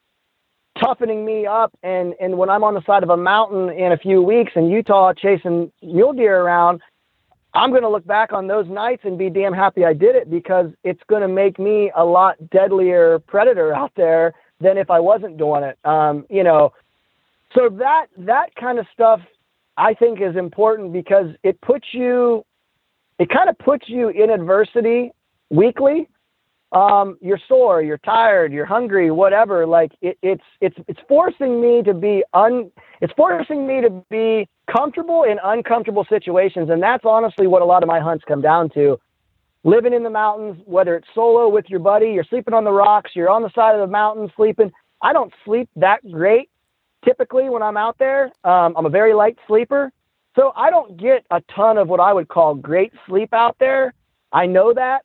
toughening me up. And and when I'm on the side of a mountain in a few weeks in Utah chasing mule deer around I'm going to look back on those nights and be damn happy I did it because it's going to make me a lot deadlier predator out there than if I wasn't doing it. Um you know so that that kind of stuff I think is important because it puts you it kind of puts you in adversity weekly um, you're sore, you're tired, you're hungry, whatever. Like it, it's it's it's forcing me to be un. It's forcing me to be comfortable in uncomfortable situations, and that's honestly what a lot of my hunts come down to. Living in the mountains, whether it's solo with your buddy, you're sleeping on the rocks, you're on the side of the mountain sleeping. I don't sleep that great typically when I'm out there. Um, I'm a very light sleeper, so I don't get a ton of what I would call great sleep out there. I know that.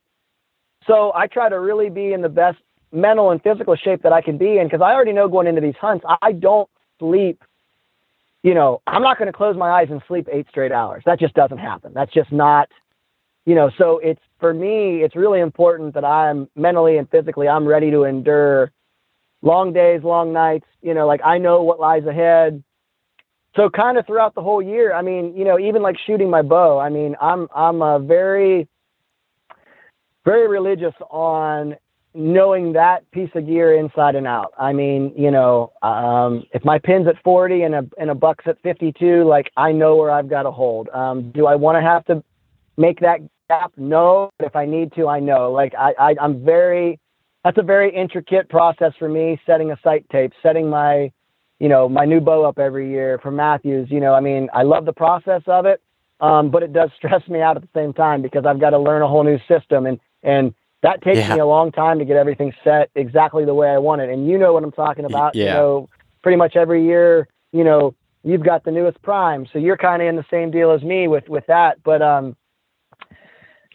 So I try to really be in the best mental and physical shape that I can be in because I already know going into these hunts, I don't sleep. You know, I'm not going to close my eyes and sleep eight straight hours. That just doesn't happen. That's just not, you know, so it's for me, it's really important that I'm mentally and physically, I'm ready to endure long days, long nights. You know, like I know what lies ahead. So kind of throughout the whole year, I mean, you know, even like shooting my bow, I mean, I'm I'm a very very religious on knowing that piece of gear inside and out. I mean, you know, um, if my pin's at 40 and a and a buck's at 52, like I know where I've got to hold. Um, do I want to have to make that gap? No. If I need to, I know. Like I, I I'm very that's a very intricate process for me setting a sight tape, setting my, you know, my new bow up every year for Mathews. You know, I mean, I love the process of it, um, but it does *laughs* stress me out at the same time because I've got to learn a whole new system and and that takes yeah. me a long time to get everything set exactly the way I want it. And you know what I'm talking about. Yeah. You know, pretty much every year, you know, you've got the newest prime, so you're kind of in the same deal as me with with that. But um,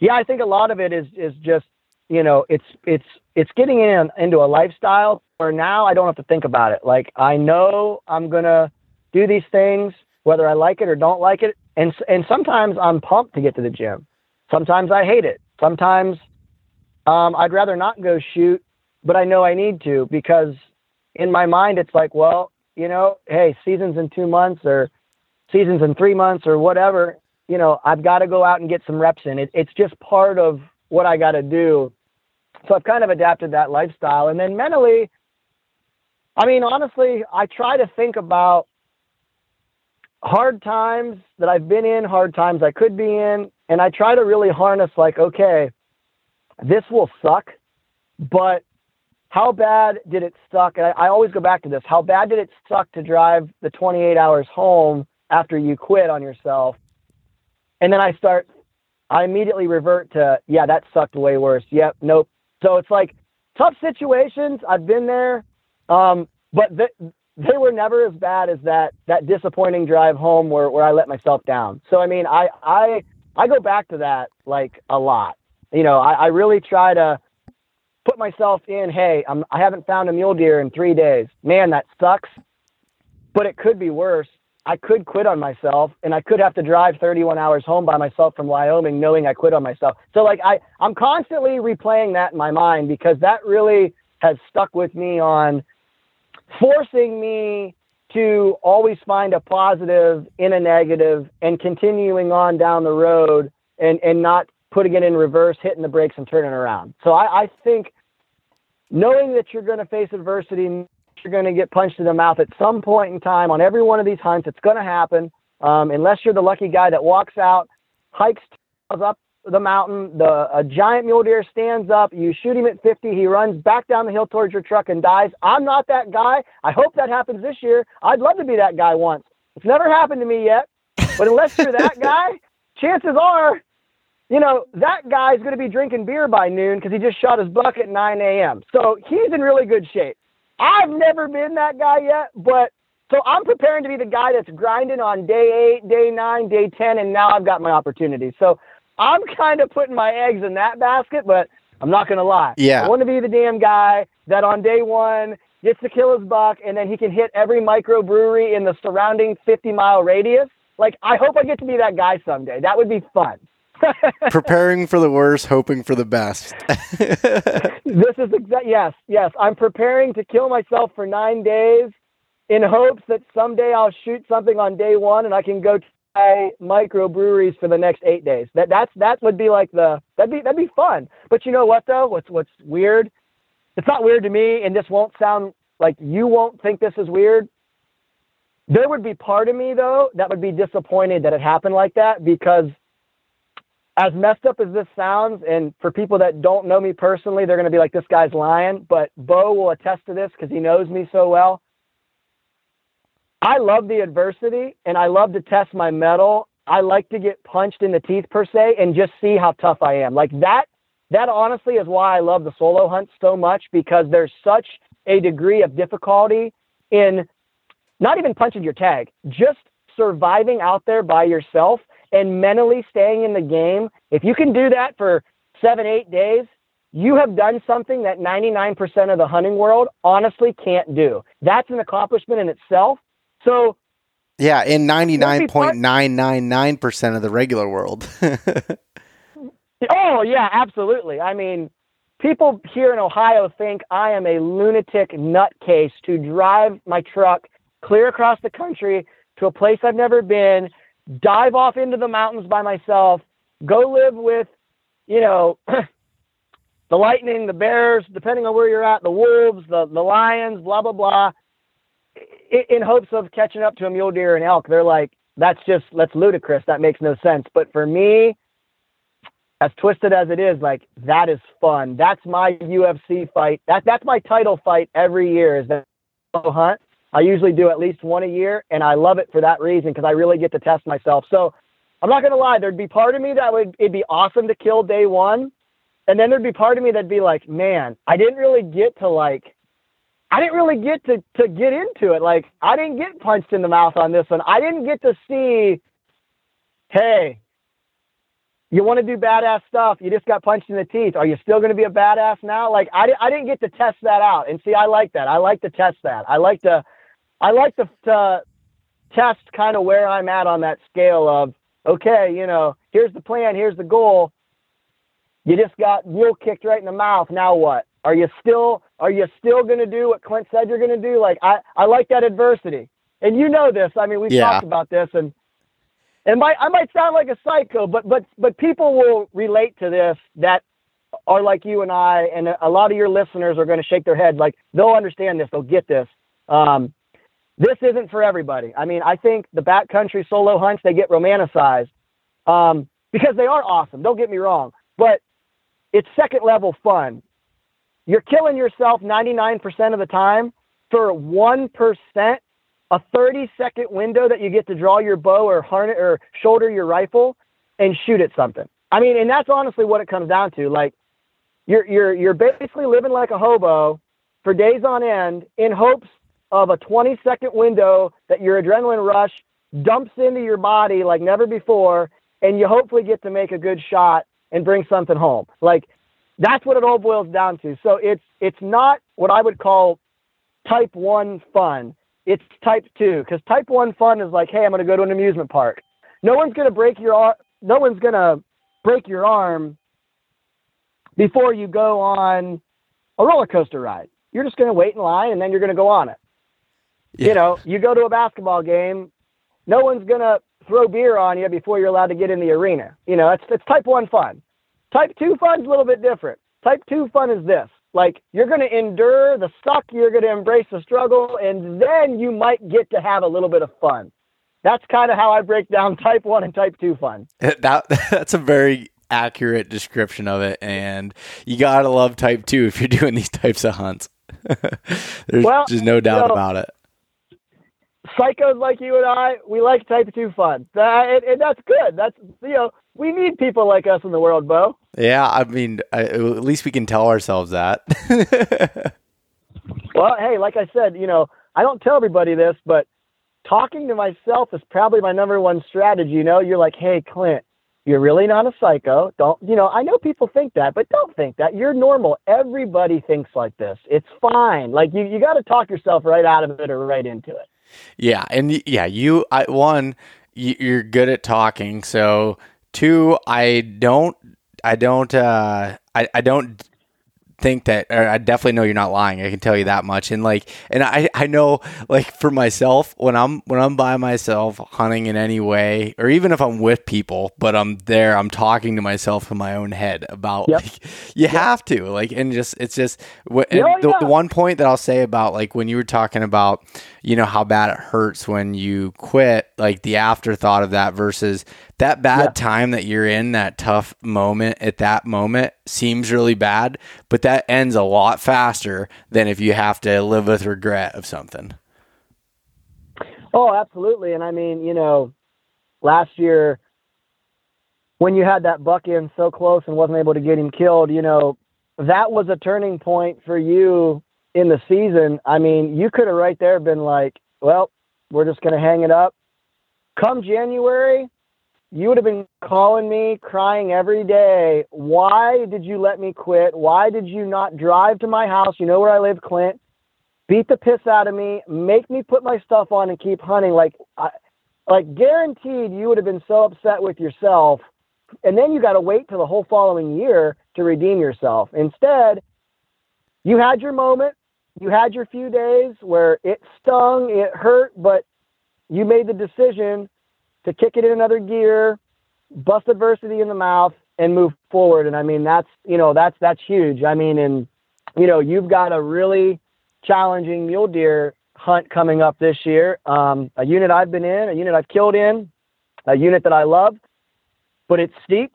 yeah, I think a lot of it is is just you know, it's it's it's getting in into a lifestyle where now I don't have to think about it. Like I know I'm gonna do these things whether I like it or don't like it, and and sometimes I'm pumped to get to the gym. Sometimes I hate it. Sometimes um, I'd rather not go shoot, but I know I need to because in my mind it's like, well, you know, hey, seasons in two months or seasons in three months or whatever. You know, I've got to go out and get some reps in. It, it's just part of what I got to do. So I've kind of adapted that lifestyle. And then mentally, I mean, honestly, I try to think about hard times that I've been in, hard times I could be in, and I try to really harness like, okay, this will suck, but how bad did it suck? And I, I always go back to this. How bad did it suck to drive the 28 hours home after you quit on yourself? And then I start, I immediately revert to, yeah, that sucked way worse. Yep, nope. So it's like tough situations. I've been there, um, but th- they were never as bad as that that disappointing drive home where, where I let myself down. So I mean, I I I go back to that like a lot you know, I, I really try to put myself in, hey, I'm, I haven't found a mule deer in three days. Man, that sucks, but it could be worse. I could quit on myself and I could have to drive 31 hours home by myself from Wyoming knowing I quit on myself. So like I, I'm constantly replaying that in my mind because that really has stuck with me on forcing me to always find a positive in a negative and continuing on down the road and, and not putting it in reverse, hitting the brakes, and turning around. So I, I think knowing that you're going to face adversity, you're going to get punched in the mouth at some point in time on every one of these hunts. It's going to happen um, unless you're the lucky guy that walks out, hikes up the mountain, the a giant mule deer stands up, you shoot him at 50, he runs back down the hill towards your truck and dies. I'm not that guy. I hope that happens this year. I'd love to be that guy once. It's never happened to me yet. But unless you're that *laughs* guy, chances are you know, that guy's going to be drinking beer by noon because he just shot his buck at 9 a.m. So he's in really good shape. I've never been that guy yet, but so I'm preparing to be the guy that's grinding on day eight, day nine, day 10, and now I've got my opportunity. So I'm kind of putting my eggs in that basket, but I'm not going to lie. Yeah. I want to be the damn guy that on day one gets to kill his buck and then he can hit every microbrewery in the surrounding 50 mile radius. Like, I hope I get to be that guy someday. That would be fun. *laughs* preparing for the worst, hoping for the best. *laughs* this is exact. Yes, yes. I'm preparing to kill myself for nine days, in hopes that someday I'll shoot something on day one and I can go try microbreweries for the next eight days. That that's that would be like the that'd be that'd be fun. But you know what though? What's what's weird? It's not weird to me, and this won't sound like you won't think this is weird. There would be part of me though that would be disappointed that it happened like that because as messed up as this sounds, and for people that don't know me personally, they're going to be like, this guy's lying. But Bo will attest to this because he knows me so well. I love the adversity and I love to test my mettle. I like to get punched in the teeth per se and just see how tough I am. Like that, that honestly is why I love the solo hunt so much because there's such a degree of difficulty in not even punching your tag, just surviving out there by yourself and mentally staying in the game, if you can do that for seven, eight days, you have done something that 99% of the hunting world honestly can't do. That's an accomplishment in itself. So, yeah, in 99.999% of the regular world. *laughs* oh, yeah, absolutely. I mean, people here in Ohio think I am a lunatic nutcase to drive my truck clear across the country to a place I've never been, dive off into the mountains by myself, go live with, you know, *clears throat* the lightning, the bears, depending on where you're at, the wolves, the, the lions, blah, blah, blah, in, hopes of catching up to a mule deer and elk. They're like, that's just, that's ludicrous. That makes no sense. But for me, as twisted as it is, like that is fun. That's my UFC fight. That that's my title fight every year. Is that hunt? I usually do at least one a year, and I love it for that reason because I really get to test myself. So I'm not gonna lie, there'd be part of me that would it'd be awesome to kill day one, and then there'd be part of me that'd be like, man, I didn't really get to like, I didn't really get to to get into it. Like I didn't get punched in the mouth on this one. I didn't get to see, hey, you want to do badass stuff. You just got punched in the teeth. Are you still going to be a badass now? Like I, I didn't get to test that out. And see, I like that. I like to test that. I like to, I like to, to test kind of where I'm at on that scale of, okay, you know, here's the plan. Here's the goal. You just got mule kicked right in the mouth. Now what? Are you still, are you still going to do what Clint said you're going to do? Like I, I like that adversity. And you know this. I mean, we've yeah. talked about this and, and my, I might sound like a psycho, but but but people will relate to this that are like you and I, and a lot of your listeners are going to shake their head. Like they'll understand this, they'll get this. Um, this isn't for everybody. I mean, I think the backcountry solo hunts they get romanticized um, because they are awesome. Don't get me wrong, but it's second level fun. You're killing yourself 99% of the time for 1% a 30 second window that you get to draw your bow or harness or shoulder your rifle and shoot at something. I mean, and that's honestly what it comes down to. Like you're you're you're basically living like a hobo for days on end in hopes of a 20 second window that your adrenaline rush dumps into your body like never before and you hopefully get to make a good shot and bring something home. Like that's what it all boils down to. So it's it's not what I would call type 1 fun it's type two because type one fun is like, hey, I'm going to go to an amusement park. No one's going to break your arm. No one's going to break your arm before you go on a roller coaster ride. You're just going to wait in line and then you're going to go on it. Yeah. You know, you go to a basketball game. No one's going to throw beer on you before you're allowed to get in the arena. You know, it's it's type one fun. Type two fun's a little bit different. Type two fun is this. Like you're going to endure the suck, you're going to embrace the struggle, and then you might get to have a little bit of fun. That's kind of how I break down *laughs* type one and type two fun. *laughs* That *laughs* that's a very accurate description of it, and you gotta love type two if you're doing these types of hunts. There's well, just no doubt know, about it. Psychos like you and I, we like type two fun, that, and, and that's good. That's you know we need people like us in the world, Bo. Yeah, I mean, I, at least we can tell ourselves that. *laughs* well, hey, like I said, you know, I don't tell everybody this, but talking to myself is probably my number one strategy. You know, you're like, hey, Clint, you're really not a psycho. Don't, you know, I know people think that, but don't think that. You're normal. Everybody thinks like this. It's fine. Like, you, you got to talk yourself right out of it or right into it. Yeah. And yeah, you, I, one, you're good at talking. So, Two, I don't, I don't, uh, I, I don't think that or I definitely know you're not lying. I can tell you that much. And like and I I know like for myself when I'm when I'm by myself hunting in any way or even if I'm with people but I'm there I'm talking to myself in my own head about yep. like you yep. have to like and just it's just oh, the, yeah. the one point that I'll say about like when you were talking about you know how bad it hurts when you quit like the afterthought of that versus that bad yeah. time that you're in that tough moment at that moment seems really bad but that ends a lot faster than if you have to live with regret of something. Oh absolutely. And i mean you know last year when you had that buck in so close and wasn't able to get him killed you know that was a turning point for you in the season. I mean you could have right there been like well we're just going to hang it up. Come january you would have been calling me crying every day. Why did you let me quit? Why did you not drive to my house? You know where I live, Clint. Beat the piss out of me, make me put my stuff on and keep hunting. Like, I, like guaranteed, you would have been so upset with yourself, and then you got to wait till the whole following year to redeem yourself. Instead, you had your moment, you had your few days where it stung, it hurt, but you made the decision to kick it in another gear, bust adversity in the mouth, and move forward. And I mean, that's you know that's that's huge. I mean, and you know you've got a really challenging mule deer hunt coming up this year. Um, a unit I've been in, a unit I've killed in, a unit that I love, but it's steep,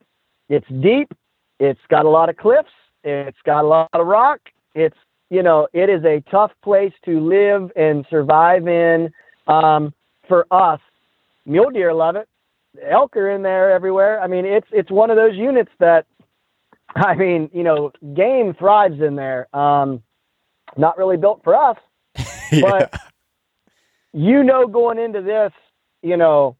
it's deep, it's got a lot of cliffs, it's got a lot of rock. It's you know it is a tough place to live and survive in. Um, for us, mule deer love it. Elk are in there everywhere. I mean, it's it's one of those units that, *laughs* I mean, you know, game thrives in there. Um, not really built for us, *laughs* yeah. but you know, going into this, you know,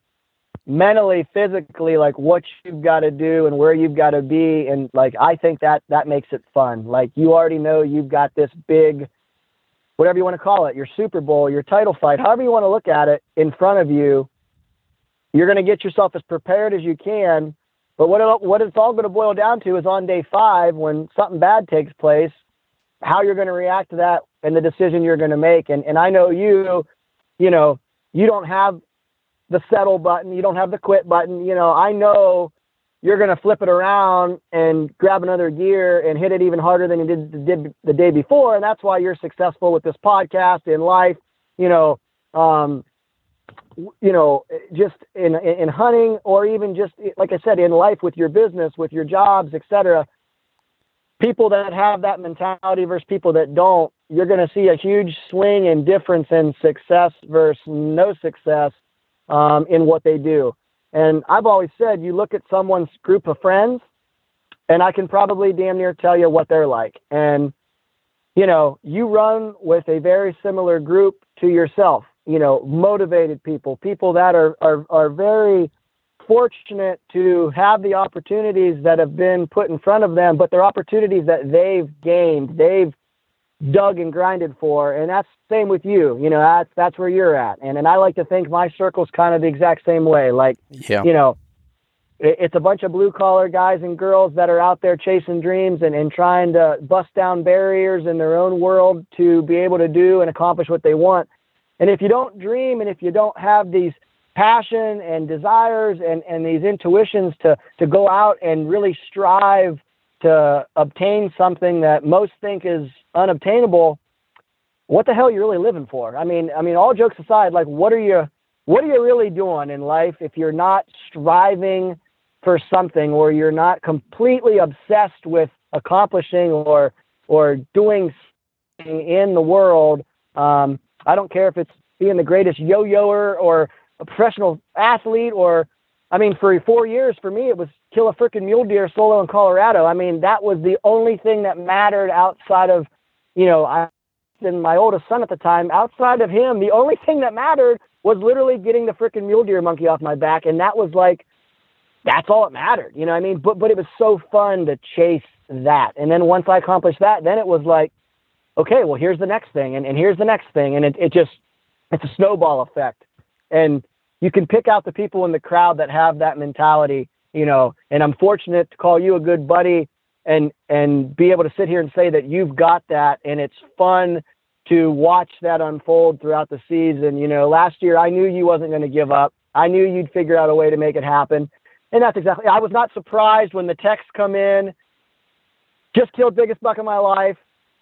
mentally, physically, like what you've got to do and where you've got to be, and like I think that that makes it fun. Like you already know you've got this big whatever you want to call it, your Super Bowl, your title fight, however you want to look at it, in front of you. You're going to get yourself as prepared as you can. But what it, what it's all going to boil down to is on day five, when something bad takes place, how you're going to react to that and the decision you're going to make. And and I know you, you know, you don't have the settle button, you don't have the quit button. You know, I know you're going to flip it around and grab another gear and hit it even harder than you did, did the day before. And that's why you're successful with this podcast in life, you know, um, you know, just in, in hunting or even just, like I said, in life with your business, with your jobs, etc. People that have that mentality versus people that don't, you're going to see a huge swing and difference in success versus no success um, in what they do. And I've always said, you look at someone's group of friends, and I can probably damn near tell you what they're like. And, you know, you run with a very similar group to yourself, you know, motivated people, people that are, are, are very fortunate to have the opportunities that have been put in front of them, but they're opportunities that they've gained, they've dug and grinded for. And that's same with you. You know, that's that's where you're at. And and I like to think my circle's kind of the exact same way. Like, yeah. you know, it, it's a bunch of blue collar guys and girls that are out there chasing dreams and, and trying to bust down barriers in their own world to be able to do and accomplish what they want. And if you don't dream and if you don't have these passion and desires and, and these intuitions to to go out and really strive to obtain something that most think is unobtainable, what the hell are you really living for? I mean, I mean, all jokes aside, like, what are you, what are you really doing in life if you're not striving for something, or you're not completely obsessed with accomplishing or or doing something in the world? Um, I don't care if it's being the greatest yo-yoer or a professional athlete, or I mean, for four years for me, it was kill a freaking mule deer solo in Colorado. I mean, that was the only thing that mattered outside of you know, I and my oldest son at the time, outside of him, the only thing that mattered was literally getting the freaking mule deer monkey off my back. And that was like, that's all it mattered. You know what I mean? But, but it was so fun to chase that. And then once I accomplished that, then it was like, okay, well, here's the next thing. And, and here's the next thing. And it, it just, it's a snowball effect. And you can pick out the people in the crowd that have that mentality, you know, and I'm fortunate to call you a good buddy and and be able to sit here and say that you've got that and it's fun to watch that unfold throughout the season. You know, last year I knew you wasn't going to give up. I knew you'd figure out a way to make it happen. And that's exactly I was not surprised when the texts come in. Just killed biggest buck of my life.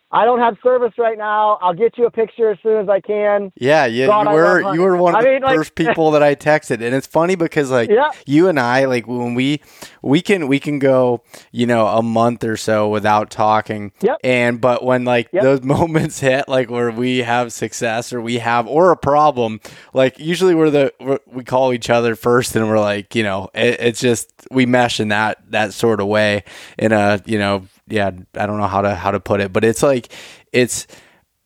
I don't have service right now. I'll get you a picture as soon as I can. Yeah, you, God, you were you were one of I the mean, first like, people that I texted, and it's funny because like yeah. you and I like when we we can we can go you know a month or so without talking. Yep. And but when like yep. those *laughs* moments hit, like where we have success or we have or a problem, like usually we're the we're, we call each other first, and we're like you know it, it's just we mesh in that that sort of way in a you know yeah, I don't know how to how to put it, but it's like it's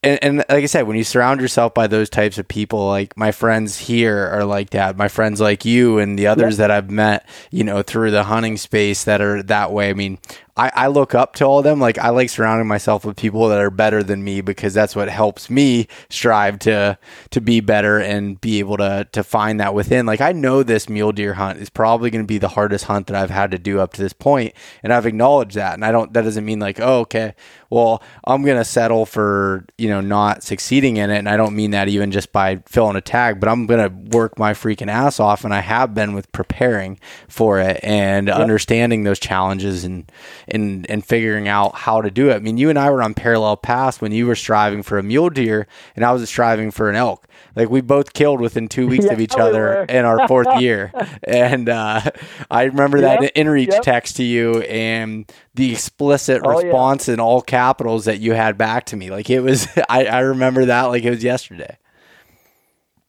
and, and like I said, when you surround yourself by those types of people, like my friends here are like that. My friends like you and the others that I've met, you know, through the hunting space that are that way. I mean, I, I look up to all of them. Like I like surrounding myself with people that are better than me because that's what helps me strive to to be better and be able to to find that within. Like I know this mule deer hunt is probably going to be the hardest hunt that I've had to do up to this point, and I've acknowledged that. And I don't. That doesn't mean like, oh, okay, well, I'm going to settle for you know not succeeding in it. And I don't mean that even just by filling a tag, but I'm going to work my freaking ass off, and I have been with preparing for it and yep. understanding those challenges and and and figuring out how to do it. I mean, you and I were on parallel paths when you were striving for a mule deer and I was striving for an elk. Like we both killed within two weeks yeah, of each other in our fourth *laughs* year. And uh, I remember that yep, inReach yep. text to you and the explicit oh, response yeah. in all capitals that you had back to me. Like it was, *laughs* I, I remember that like it was yesterday.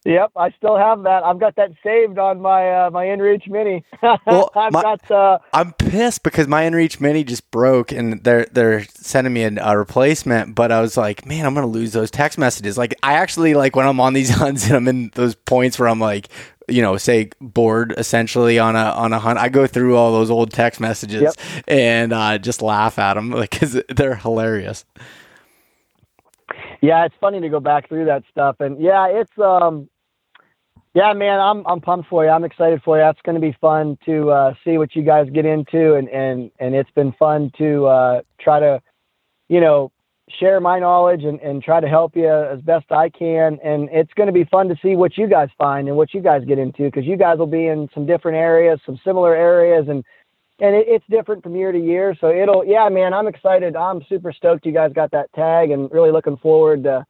Yep, I still have that. I've got that saved on my uh, my InReach Mini. *laughs* well, I've my, got. Uh, I'm pissed because my InReach Mini just broke, and they're they're sending me a, a, replacement. But I was like, man, I'm gonna lose those text messages. Like, I actually like when I'm on these *laughs* hunts and I'm in those points where I'm like, you know, say bored essentially on a on a hunt. I go through all those old text messages yep. and uh, just laugh at them *laughs* like because they're hilarious. Yeah, it's funny to go back through that stuff, and yeah, it's um, yeah, man, I'm I'm pumped for you. I'm excited for you. It's going to be fun to uh, see what you guys get into, and and and it's been fun to uh, try to, you know, share my knowledge and and try to help you as best I can. And it's going to be fun to see what you guys find and what you guys get into, because you guys will be in some different areas, some similar areas, and and it, it's different from year to year. So it'll, yeah, man, I'm excited. I'm super stoked you guys got that tag, and really looking forward to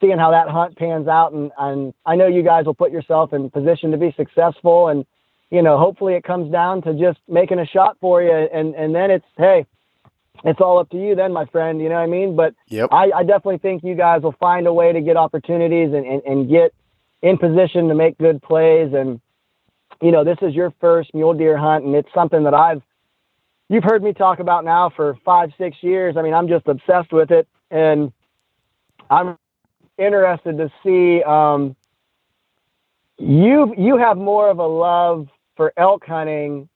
seeing how that hunt pans out. And, and I know you guys will put yourself in position to be successful. And, you know, hopefully it comes down to just making a shot for you. And, and then it's, hey, it's all up to you then, my friend. You know what I mean? But yep. I, I definitely think you guys will find a way to get opportunities and, and, and get in position to make good plays. And, you know, this is your first mule deer hunt, and it's something that I've, you've heard me talk about now for five, six years. I mean, I'm just obsessed with it. And I'm interested to see um, you you have more of a love for elk hunting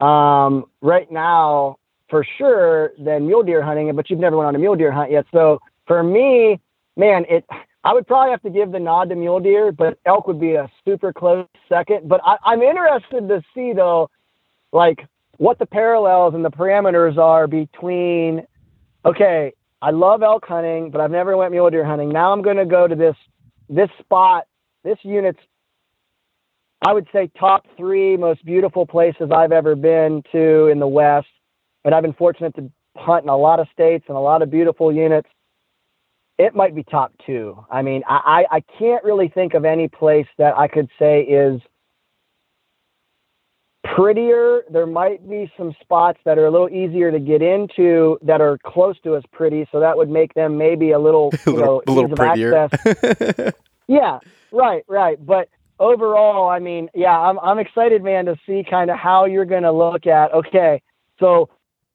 um, right now for sure than mule deer hunting, but you've never went on a mule deer hunt yet. So for me, man, it I would probably have to give the nod to mule deer, but elk would be a super close second. But I, I'm interested to see though, like what the parallels and the parameters are between okay, I love elk hunting, but I've never went mule deer hunting. Now I'm going to go to this this spot. This unit's I would say top three most beautiful places I've ever been to in the West, and I've been fortunate to hunt in a lot of states and a lot of beautiful units. It might be top two. I mean, I, I can't really think of any place that I could say is prettier. There might be some spots that are a little easier to get into that are close to as pretty, so that would make them maybe a little, *laughs* you know, a little prettier. *laughs* yeah, right, right. But overall, I mean, yeah, I'm I'm excited, man, to see kind of how you're going to look at. Okay, so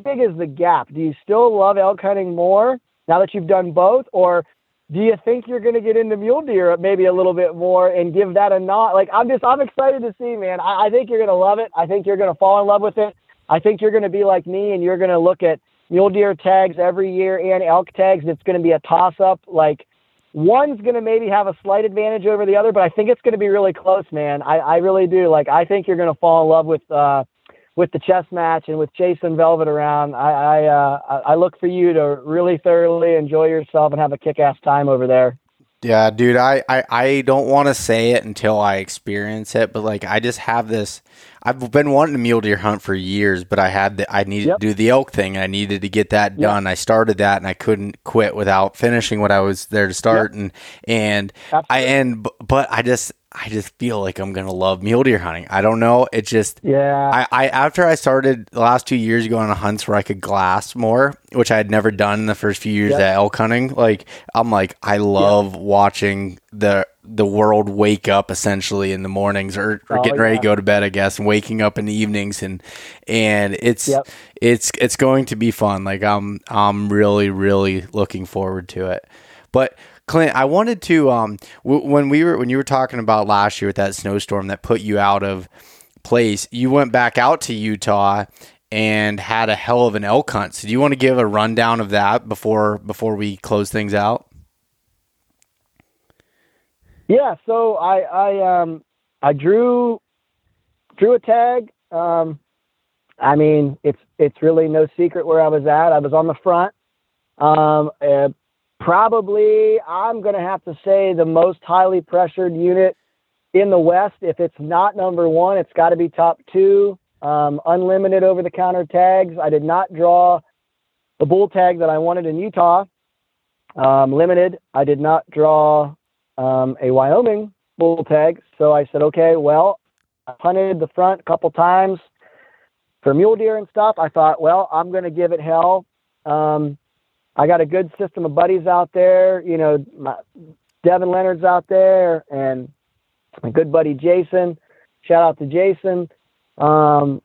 big is the gap? Do you still love elk hunting more now that you've done both, or do you think you're going to get into mule deer maybe a little bit more and give that a nod? Like I'm just I'm excited to see, man. I, I think you're going to love it. I think you're going to fall in love with it. I think you're going to be like me and you're going to look at mule deer tags every year and elk tags. It's going to be a toss up. Like one's going to maybe have a slight advantage over the other, but I think it's going to be really close, man. I, I really do. Like I think you're going to fall in love with. uh with the chess match and with chasing velvet around, I I, uh, I look for you to really thoroughly enjoy yourself and have a kick-ass time over there. Yeah, dude, I, I, I don't want to say it until I experience it, but like I just have this. I've been wanting to mule deer hunt for years, but I had the, I needed yep. to do the elk thing, and I needed to get that done. Yep. I started that, and I couldn't quit without finishing what I was there to start, yep. and and Absolutely. I and but I just I just feel like I'm gonna love mule deer hunting. I don't know. It just yeah. I, I after I started the last two years going on hunts where I could glass more, which I had never done in the first few years yep. at elk hunting. Like I'm like I love yep. watching the the world wake up essentially in the mornings or, or oh, getting ready to go to bed, I guess, and waking up in the evenings and and it's yep. it's it's going to be fun. Like I'm I'm really really looking forward to it. But Clint, I wanted to um w- when we were when you were talking about last year with that snowstorm that put you out of place, you went back out to Utah and had a hell of an elk hunt. So do you want to give a rundown of that before before we close things out? Yeah, so I I um I drew drew a tag. Um, I mean, it's it's really no secret where I was at. I was on the front. Um, uh, probably I'm going to have to say the most highly pressured unit in the West. If it's not number one, it's got to be top two. Um, unlimited over the counter tags. I did not draw the bull tag that I wanted in Utah. Um, limited. I did not draw um, a Wyoming bull tag. So I said, okay, well, I hunted the front a couple times for mule deer and stuff. I thought, well, I'm going to give it hell. Um, I got a good system of buddies out there. You know, my, Devin Leonard's out there, and my good buddy Jason. Shout out to Jason um,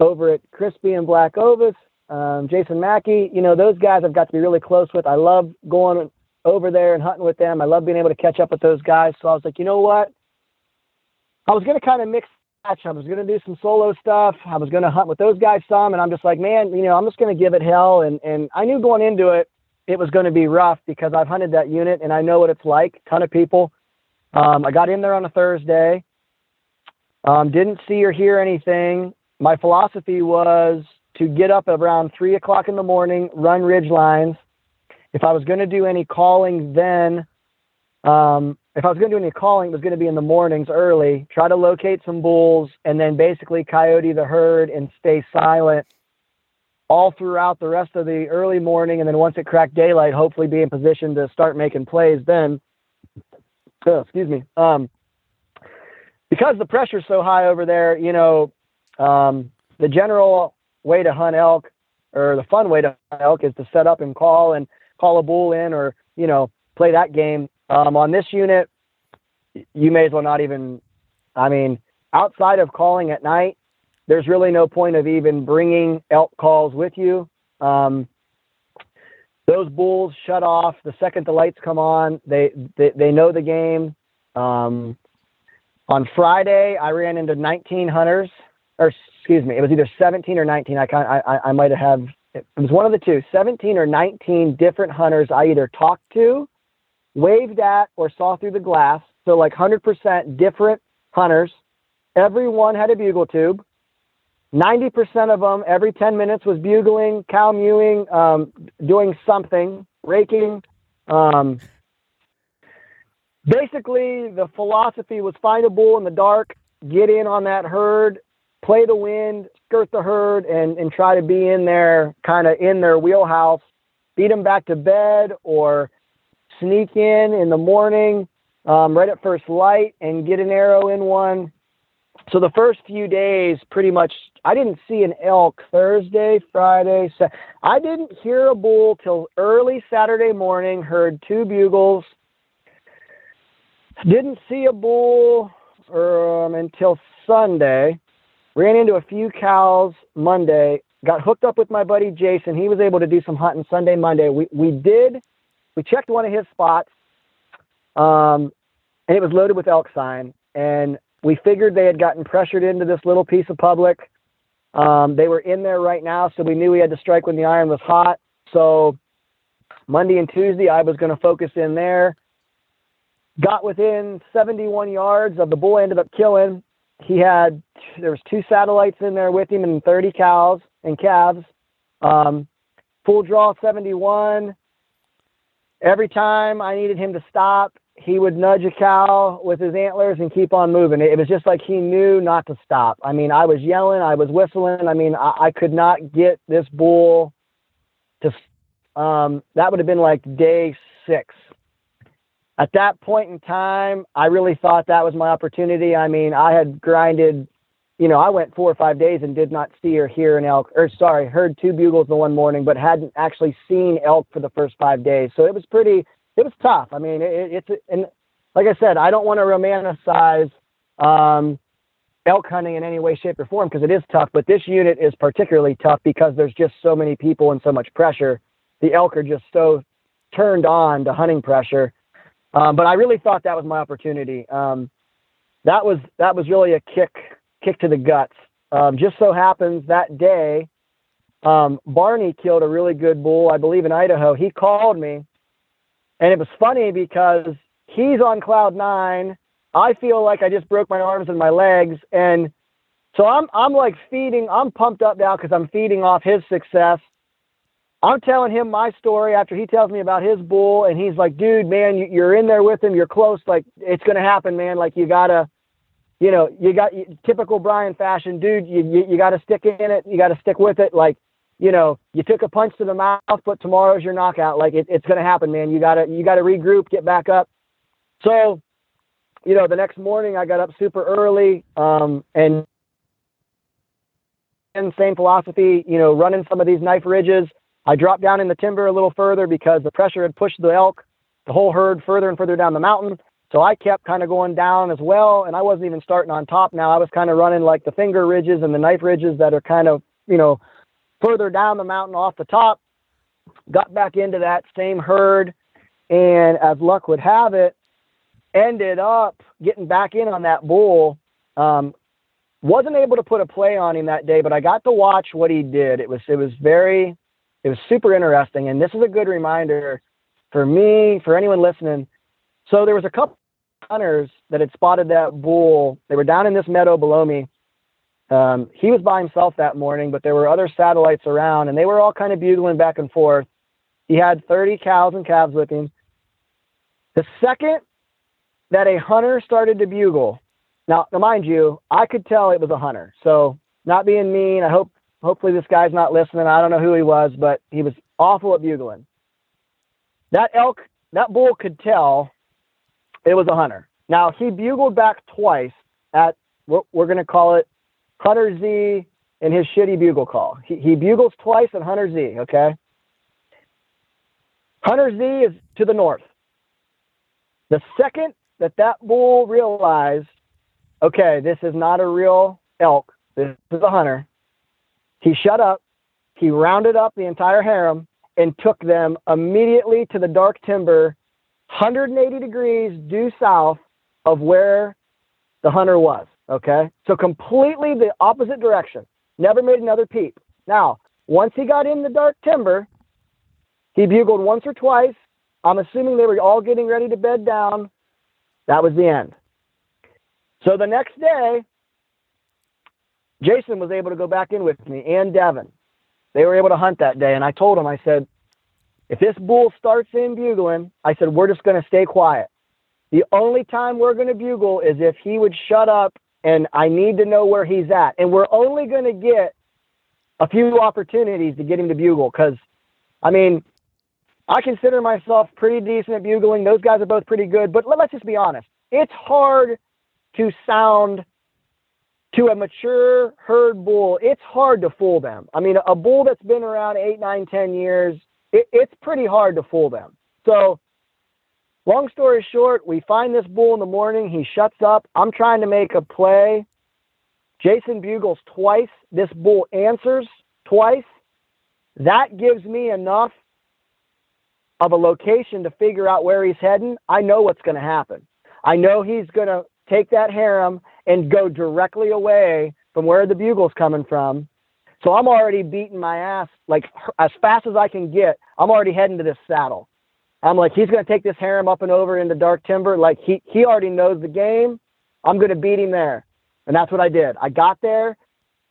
over at Crispi and Black Ovis. Um, Jason Mackey, you know, those guys I've got to be really close with. I love going over there and hunting with them. I love being able to catch up with those guys. So I was like, you know what? I was going to kind of mix. I was going to do some solo stuff. I was going to hunt with those guys some. And I'm just like, man, you know, I'm just going to give it hell. And, and I knew going into it, it was going to be rough because I've hunted that unit and I know what it's like. Ton of people. Um, I got in there on a Thursday. Um, didn't see or hear anything. My philosophy was to get up around three o'clock in the morning, run ridge lines. If I was going to do any calling then, um, if I was going to do any calling, it was going to be in the mornings early, try to locate some bulls, and then basically coyote the herd and stay silent all throughout the rest of the early morning. And then once it cracked daylight, hopefully be in position to start making plays then. Oh, excuse me. Um, because the pressure's so high over there, you know, um, the general way to hunt elk or the fun way to hunt elk is to set up and call and call a bull in or, you know, play that game um, on this unit, you may as well not even. I mean, outside of calling at night, there's really no point of even bringing elk calls with you. Um, those bulls shut off the second the lights come on. They they, they know the game. Um, on Friday, I ran into 19 hunters, or excuse me, it was either 17 or 19. I kind I, I might have it was one of the two, 17 or 19 different hunters I either talked to waved at or saw through the glass. So like 100% different hunters. Everyone had a bugle tube. 90% of them every 10 minutes was bugling, cow mewing, um, doing something, raking. Um, basically, the philosophy was find a bull in the dark, get in on that herd, play the wind, skirt the herd, and, and try to be in there, kind of in their wheelhouse, beat them back to bed or sneak in in the morning, um, right at first light, and get an arrow in one. So the first few days, pretty much, I didn't see an elk Thursday, Friday. Sa- I didn't hear a bull till early Saturday morning. Heard two bugles. Didn't see a bull um, until Sunday. Ran into a few cows Monday. Got hooked up with my buddy Jason. He was able to do some hunting Sunday, Monday. We we did we checked one of his spots, um, and it was loaded with elk sign. And we figured they had gotten pressured into this little piece of public. Um, they were in there right now, so we knew we had to strike when the iron was hot. So Monday and Tuesday, I was going to focus in there. Got within 71 yards of the bull. Ended up killing. He had there was two satellites in there with him and 30 cows and calves. Um, full draw 71 every time I needed him to stop, he would nudge a cow with his antlers and keep on moving. It was just like he knew not to stop. I mean, I was yelling, I was whistling. I mean, I, I could not get this bull to. Um, that would have been like day six. At that point in time, I really thought that was my opportunity. I mean, I had grinded you know, I went four or five days and did not see or hear an elk, or sorry, heard two bugles the one morning, but hadn't actually seen elk for the first five days. So it was pretty, it was tough. I mean, it, it's, and like I said, I don't want to romanticize um, elk hunting in any way, shape, or form because it is tough. But this unit is particularly tough because there's just so many people and so much pressure. The elk are just so turned on to hunting pressure. Um, but I really thought that was my opportunity. Um, that was that was really a kick kick to the guts. Um, just so happens that day, um, Barney killed a really good bull, I believe in Idaho. He called me, and it was funny because he's on cloud nine. I feel like I just broke my arms and my legs, and so I'm I'm like feeding. I'm pumped up now because I'm feeding off his success. I'm telling him my story after he tells me about his bull, and he's like, "Dude, man, you're in there with him. You're close. Like it's gonna happen, man. Like you gotta, you know, you got typical Brian fashion, dude. You you, you got to stick in it. You got to stick with it. Like, you know, you took a punch to the mouth, but tomorrow's your knockout. Like it, it's gonna happen, man. You gotta you gotta regroup, get back up. So, you know, the next morning I got up super early, um, and and same philosophy. You know, running some of these knife ridges I dropped down in the timber a little further because the pressure had pushed the elk, the whole herd further and further down the mountain. So I kept kind of going down as well, and I wasn't even starting on top now. I was kind of running like the finger ridges and the knife ridges that are kind of, you know, further down the mountain off the top. Got back into that same herd, and as luck would have it, ended up getting back in on that bull. Um, wasn't able to put a play on him that day, but I got to watch what he did. It was it was very it was super interesting. And this is a good reminder for me, for anyone listening. So there was a couple hunters that had spotted that bull. They were down in this meadow below me. Um, he was by himself that morning, but there were other satellites around, and they were all kind of bugling back and forth. He had 30 cows and calves with him. The second that a hunter started to bugle, now, now mind you, I could tell it was a hunter. So, not being mean, I hope Hopefully, this guy's not listening. I don't know who he was, but he was awful at bugling. That elk, that bull could tell it was a hunter. Now, he bugled back twice at what we're going to call it Hunter Z in his shitty bugle call. He, he bugles twice at Hunter Z, okay? Hunter Z is to the north. The second that that bull realized, okay, this is not a real elk, this is a hunter, he shut up, he rounded up the entire harem and took them immediately to the dark timber, 180 degrees due south of where the hunter was. Okay. So completely the opposite direction. Never made another peep. Now, once he got in the dark timber, he bugled once or twice. I'm assuming they were all getting ready to bed down. That was the end. So the next day, Jason was able to go back in with me and Devin. They were able to hunt that day. And I told him, I said, if this bull starts in bugling, I said, we're just going to stay quiet. The only time we're going to bugle is if he would shut up and I need to know where he's at. And we're only going to get a few opportunities to get him to bugle because, I mean, I consider myself pretty decent at bugling. Those guys are both pretty good. But let's just be honest. It's hard to sound to a mature herd bull, it's hard to fool them. I mean, a bull that's been around eight, nine, ten years, it, it's pretty hard to fool them. So, long story short, we find this bull in the morning. He shuts up. I'm trying to make a play. Jason bugles twice. This bull answers twice. That gives me enough of a location to figure out where he's heading. I know what's going to happen. I know he's going to take that harem and go directly away from where the bugle's coming from. So I'm already beating my ass like as fast as I can get. I'm already heading to this saddle. I'm like, he's going to take this harem up and over into dark timber. Like he, he already knows the game. I'm going to beat him there. And that's what I did. I got there.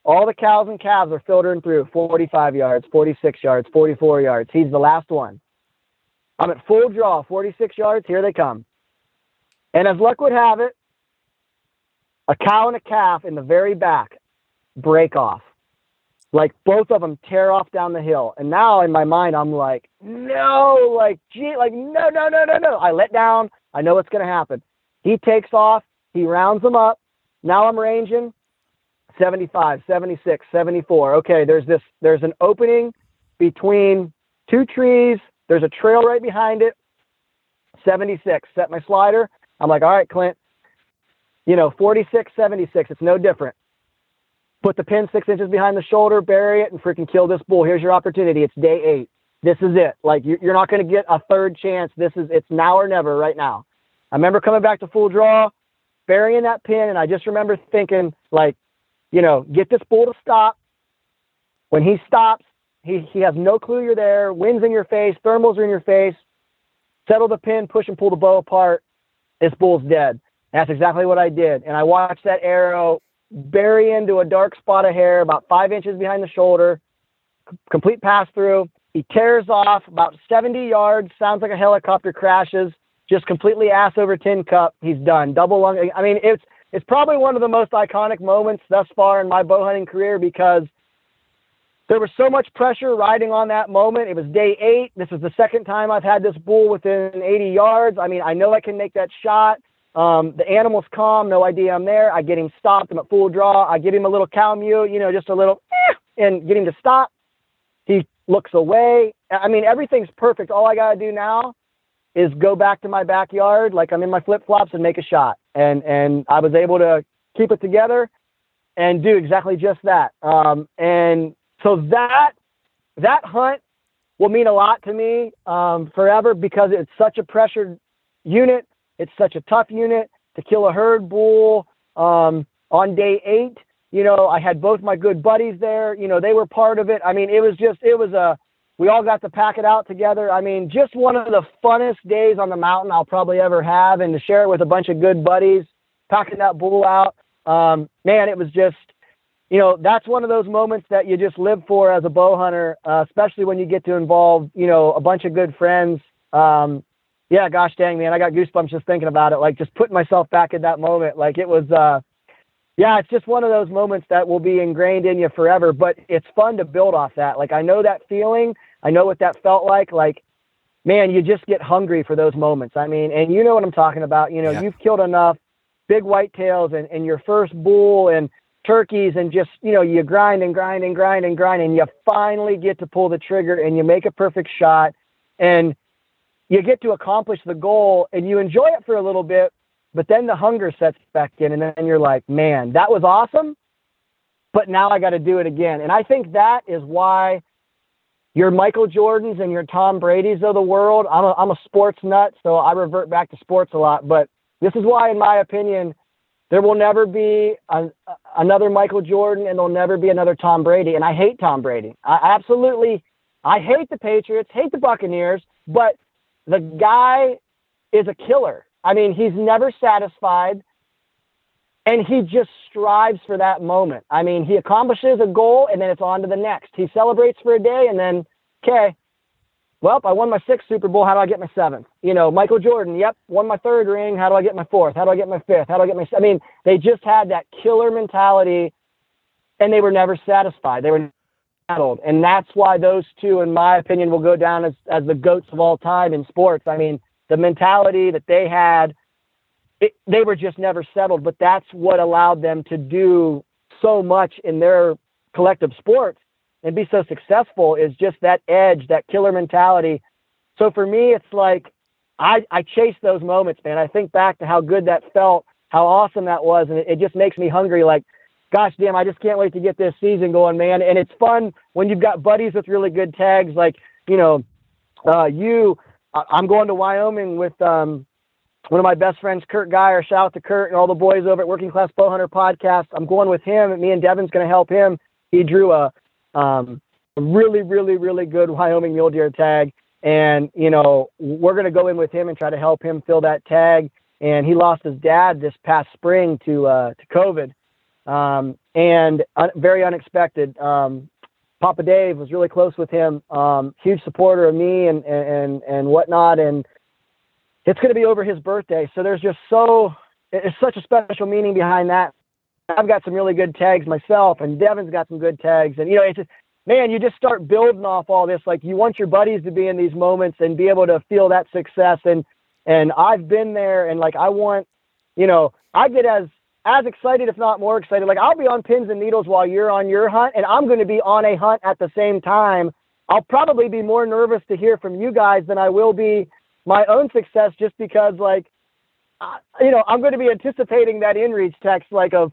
All the cows and calves are filtering through 45 yards, 46 yards, 44 yards. He's the last one. I'm at full draw, 46 yards. Here they come. And as luck would have it, a cow and a calf in the very back break off. Like both of them tear off down the hill. And now in my mind, I'm like, no, like, gee, like, no, no, no, no, no. I let down. I know what's going to happen. He takes off. He rounds them up. Now I'm ranging 75, 76, 74. Okay, there's this, there's an opening between two trees. There's a trail right behind it. 76. Set my slider. I'm like, all right, Clint, you know, 46, 76. It's no different. Put the pin six inches behind the shoulder, bury it, and freaking kill this bull. Here's your opportunity. It's day eight. this is it. Like you're not going to get a third chance. This is it's now or never right now. I remember coming back to full draw, burying that pin, and I just remember thinking like, you know, get this bull to stop. When he stops, he he has no clue you're there. Wind's in your face, thermals are in your face. Settle the pin, push and pull the bow apart. This bull's dead. And that's exactly what I did. And I watched that arrow bury into a dark spot of hair about five inches behind the shoulder, c- complete pass through. He tears off about 70 yards, sounds like a helicopter crashes, just completely ass over tin cup. He's done. Double lung. I mean, it's it's probably one of the most iconic moments thus far in my bow hunting career because there was so much pressure riding on that moment. It was day eight. This is the second time I've had this bull within 80 yards. I mean, I know I can make that shot. Um, the animal's calm, no idea I'm there. I get him stopped. I'm at full draw. I give him a little cow mew, you know, just a little, eh, and get him to stop. He looks away. I mean, everything's perfect. All I got to do now is go back to my backyard, like I'm in my flip flops, and make a shot. And and I was able to keep it together and do exactly just that. Um, and so that that hunt will mean a lot to me um, forever because it's such a pressured unit. It's such a tough unit to kill a herd bull um, on day eight. You know, I had both my good buddies there. You know, they were part of it. I mean, it was just it was a we all got to pack it out together. I mean, just one of the funnest days on the mountain I'll probably ever have, and to share it with a bunch of good buddies, packing that bull out. Um, man, it was just you know, that's one of those moments that you just live for as a bow hunter, uh, especially when you get to involve, you know, a bunch of good friends. Um, yeah, gosh dang, man, I got goosebumps just thinking about it. Like just putting myself back in that moment. Like it was, uh, yeah, it's just one of those moments that will be ingrained in you forever. But it's fun to build off that. Like I know that feeling. I know what that felt like. Like, man, you just get hungry for those moments. I mean, and you know what I'm talking about. You know, Yeah. you've killed enough big whitetails and, and your first bull and turkeys and just you know you grind and grind and grind and grind and you finally get to pull the trigger and you make a perfect shot and you get to accomplish the goal and you enjoy it for a little bit but then the hunger sets back in and then you're like man that was awesome but now I got to do it again and I think that is why your Michael Jordans and your Tom Brady's of the world I'm a, I'm a sports nut so I revert back to sports a lot but this is why in my opinion there will never be a, another Michael Jordan and there'll never be another Tom Brady. And I hate Tom Brady. I absolutely, I hate the Patriots, hate the Buccaneers, but the guy is a killer. I mean, he's never satisfied and he just strives for that moment. I mean, he accomplishes a goal and then it's on to the next. He celebrates for a day and then, okay, well, I won my sixth Super Bowl. How do I get my seventh? You know, Michael Jordan. Yep, won my third ring. How do I get my fourth? How do I get my fifth? How do I get my? I mean, they just had that killer mentality, and they were never satisfied. They were settled, and that's why those two, in my opinion, will go down as as the goats of all time in sports. I mean, the mentality that they had, it, they were just never settled. But that's what allowed them to do so much in their collective sports and be so successful is just that edge, that killer mentality. So for me, it's like I, I chase those moments, man. I think back to how good that felt, how awesome that was, and it, it just makes me hungry. Like, gosh damn, I just can't wait to get this season going, man. And it's fun when you've got buddies with really good tags, like you know, uh, you. I- I'm going to Wyoming with um, one of my best friends, Kurt Geyer. Shout out to Kurt and all the boys over at Working Class Bowhunter Podcast. I'm going with him, me and Devin's going to help him. He drew a um, really, really, really good Wyoming mule deer tag. And, you know, we're going to go in with him and try to help him fill that tag. And he lost his dad this past spring to, uh, to COVID. Um, and very unexpected. Um, Papa Dave was really close with him. Um, huge supporter of me and, and, and whatnot. And it's going to be over his birthday. So there's just so, it's such a special meaning behind that. I've got some really good tags myself, and Devin's got some good tags. And you know, it's just, man, you just start building off all this. Like you want your buddies to be in these moments and be able to feel that success. And and I've been there, and like I want, you know, I get as as excited, if not more excited. Like I'll be on pins and needles while you're on your hunt, and I'm going to be on a hunt at the same time. I'll probably be more nervous to hear from you guys than I will be my own success, just because like, uh, you know, I'm going to be anticipating that inReach text like of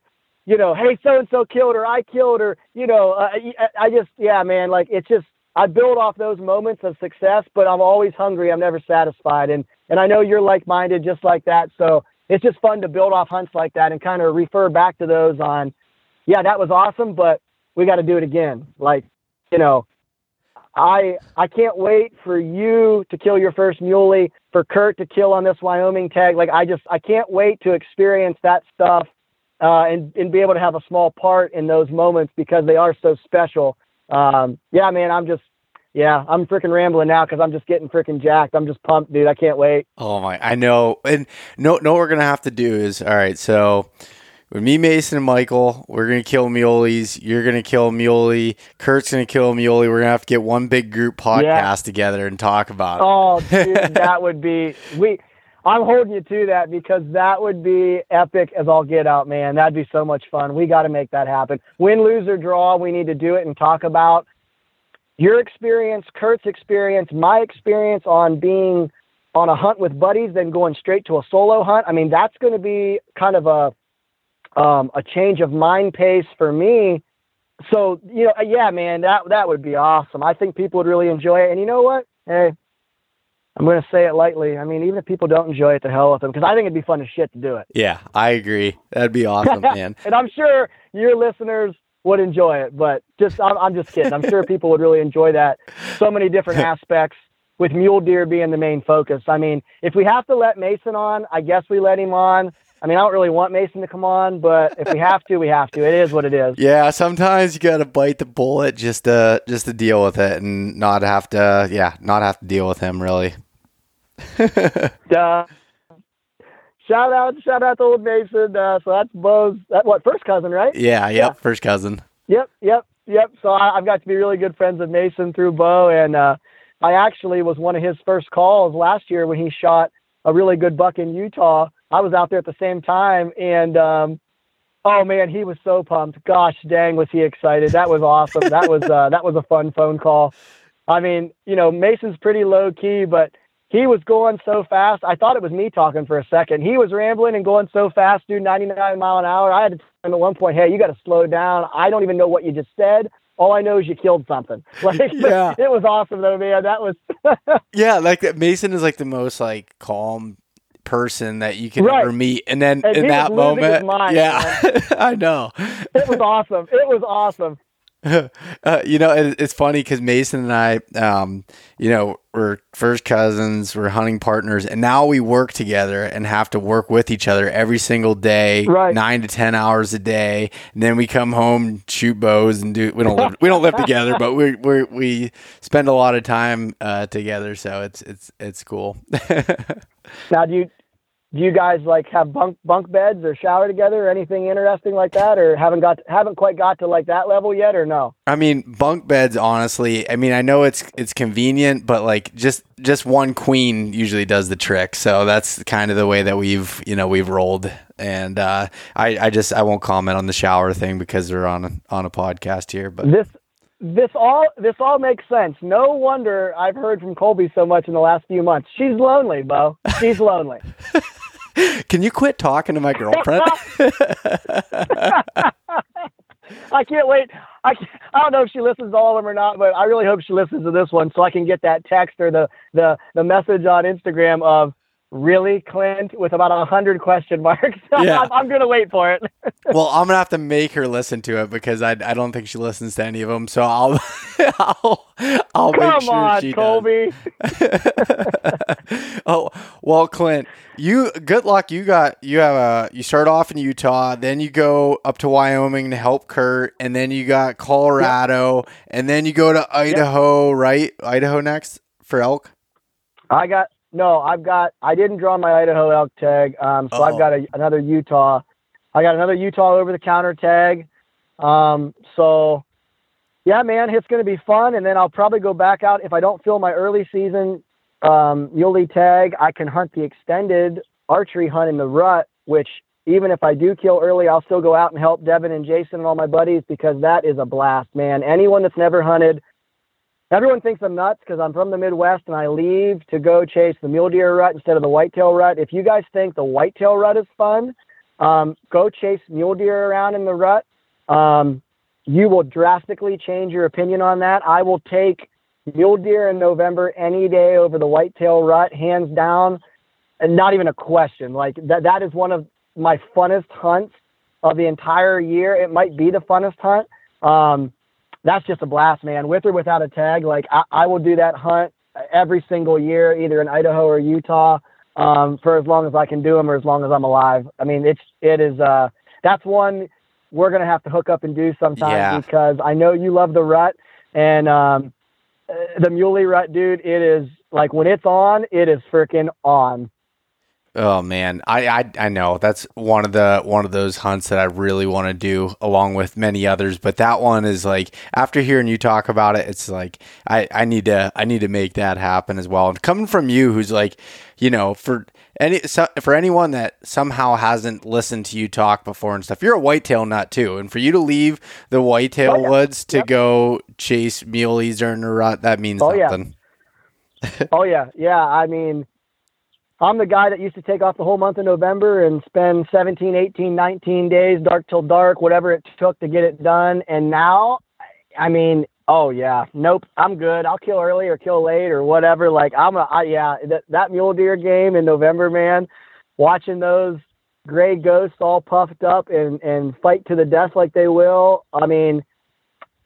you know, hey, so and so killed or I killed or, you know, uh, I, I just, yeah, man, like it's just, I build off those moments of success, but I'm always hungry. I'm never satisfied. And and I know you're like minded just like that. So it's just fun to build off hunts like that and kind of refer back to those on, yeah, that was awesome, but we got to do it again. Like, you know, I I can't wait for you to kill your first muley, for Kurt to kill on this Wyoming tag. Like I just I can't wait to experience that stuff uh, and and be able to have a small part in those moments because they are so special. Um, yeah, man, I'm just yeah, I'm freaking rambling now because I'm just getting freaking jacked. I'm just pumped, dude. I can't wait. Oh my, I know. And no, no, we're gonna have to do is all right. So with me, Mason, and Michael, we're gonna kill muleys. You're gonna kill muley. Kurt's gonna kill muley. We're gonna have to get one big group podcast yeah. together and talk about it. Oh, dude, *laughs* that would be we. I'm holding you to that because that would be epic as all get out, man. That'd be so much fun. We got to make that happen. Win, lose, or draw, we need to do it and talk about your experience, Kurt's experience, my experience on being on a hunt with buddies, then going straight to a solo hunt. I mean, that's going to be kind of a um, a change of mind pace for me. So you know, yeah, man, that that would be awesome. I think people would really enjoy it. And you know what? Hey, I'm going to say it lightly. I mean, even if people don't enjoy it, the hell with them, because I think it'd be fun as shit to do it. Yeah, I agree. That'd be awesome, *laughs* man. and I'm sure your listeners would enjoy it. But just I'm, I'm just kidding. I'm sure people would really enjoy that. So many different *laughs* aspects with mule deer being the main focus. I mean, if we have to let Mason on, I guess we let him on. I mean, I don't really want Mason to come on, but if we have to, we have to. It is what it is. Yeah, sometimes you got to bite the bullet just to just to deal with it and not have to, yeah, not have to deal with him really. *laughs* uh, shout out, shout out to old Mason. Uh, so that's Beau's, that what first cousin, right? Yeah, yep, yeah. first cousin. Yep, yep, yep. So I, have got to be really good friends with Mason through Beau, and uh, I actually was one of his first calls last year when he shot a really good buck in Utah. I was out there at the same time, and um, oh man, he was so pumped. Gosh dang, was he excited? That was awesome. that was uh, that was a fun phone call. I mean, you know, Mason's pretty low key, but he was going so fast. I thought it was me talking for a second. He was rambling and going so fast, dude, 99 mile an hour. I had to tell him at one point, hey, you got to slow down. I don't even know what you just said. All I know is you killed something. *laughs* Like, *laughs* yeah. it was awesome though, man. That was. *laughs* yeah, like Mason is like the most like calm person that you can right. ever meet, and then and in that moment, mind, yeah, I know. It was awesome. It was awesome. Uh, you know, it, it's funny because Mason and I, um, you know, we're first cousins, we're hunting partners, and now we work together and have to work with each other every single day, right. nine to ten hours a day. And then we come home, shoot bows, and do. We don't live, we don't live *laughs* together, but we we we spend a lot of time uh, together, so it's it's it's cool. *laughs* now, do you do you guys like have bunk bunk beds or shower together or anything interesting like that or haven't got to, haven't quite got to like that level yet or no i mean bunk beds honestly i mean i know it's it's convenient but like just just one queen usually does the trick so that's kind of the way that we've you know we've rolled and uh, I, I just I won't comment on the shower thing because we're on a, on a podcast here. But this this all this all makes sense. No wonder I've heard from Colby so much in the last few months. She's lonely, Beau. She's lonely. *laughs* Can you quit talking to my girlfriend? *laughs* I can't wait. I, I don't know if she listens to all of them or not, but I really hope she listens to this one so I can get that text or the the the message on Instagram of really, Clint, with about a hundred question marks. *laughs* Yeah. I'm, I'm, gonna wait for it. *laughs* well, I'm gonna have to make her listen to it because I, I don't think she listens to any of them. So I'll *laughs* I'll I'll Come make sure on, she Colby. oh well, Clint, you good luck. You got you have a you start off in Utah, then you go up to Wyoming to help Kurt, and then you got Colorado, yep. and then you go to Idaho, yep. right? Idaho next for elk. I got no, I've got. I didn't draw my Idaho elk tag, um, so oh. I've got a, another Utah. I got another Utah over the counter tag. Um, so, yeah, man, it's going to be fun. And then I'll probably go back out if I don't fill my early season um, muley tag. I can hunt the extended archery hunt in the rut, which even if I do kill early, I'll still go out and help Devin and Jason and all my buddies because that is a blast, man. Anyone that's never hunted Everyone thinks I'm nuts because I'm from the Midwest and I leave to go chase the mule deer rut instead of the whitetail rut. If you guys think the whitetail rut is fun, um, go chase mule deer around in the rut. Um, you will drastically change your opinion on that. I will take mule deer in November any day over the whitetail rut, hands down, and not even a question. Like that that is one of my funnest hunts of the entire year. It might be the funnest hunt. Um, that's just a blast, man. With or without a tag, like I, I will do that hunt every single year, either in Idaho or Utah, um, for as long as I can do them or as long as I'm alive. I mean, it's it is uh, that's one we're gonna have to hook up and do sometime Yeah. because I know you love the rut and um, uh, the muley rut, dude. It is like when it's on, it is freaking on. Oh man, I, I I know that's one of the one of those hunts that I really want to do along with many others, but that one is like after hearing you talk about it, it's like I I need to I need to make that happen as well. And coming from you, who's like, you know, for any so, for anyone that somehow hasn't listened to you talk before and stuff, you're a whitetail nut too, and for you to leave the whitetail Oh, yeah. woods to Yep. go chase muleys during a rut, that means Oh, yeah. *laughs* oh yeah, yeah. I mean, I'm the guy that used to take off the whole month of November and spend 17, 18, 19 days, dark till dark, whatever it took to get it done. And now, I mean, oh yeah, nope, I'm good. I'll kill early or kill late or whatever. Like I'm a, I, yeah, that that mule deer game in November, man. Watching those gray ghosts all puffed up and and fight to the death like they will. I mean,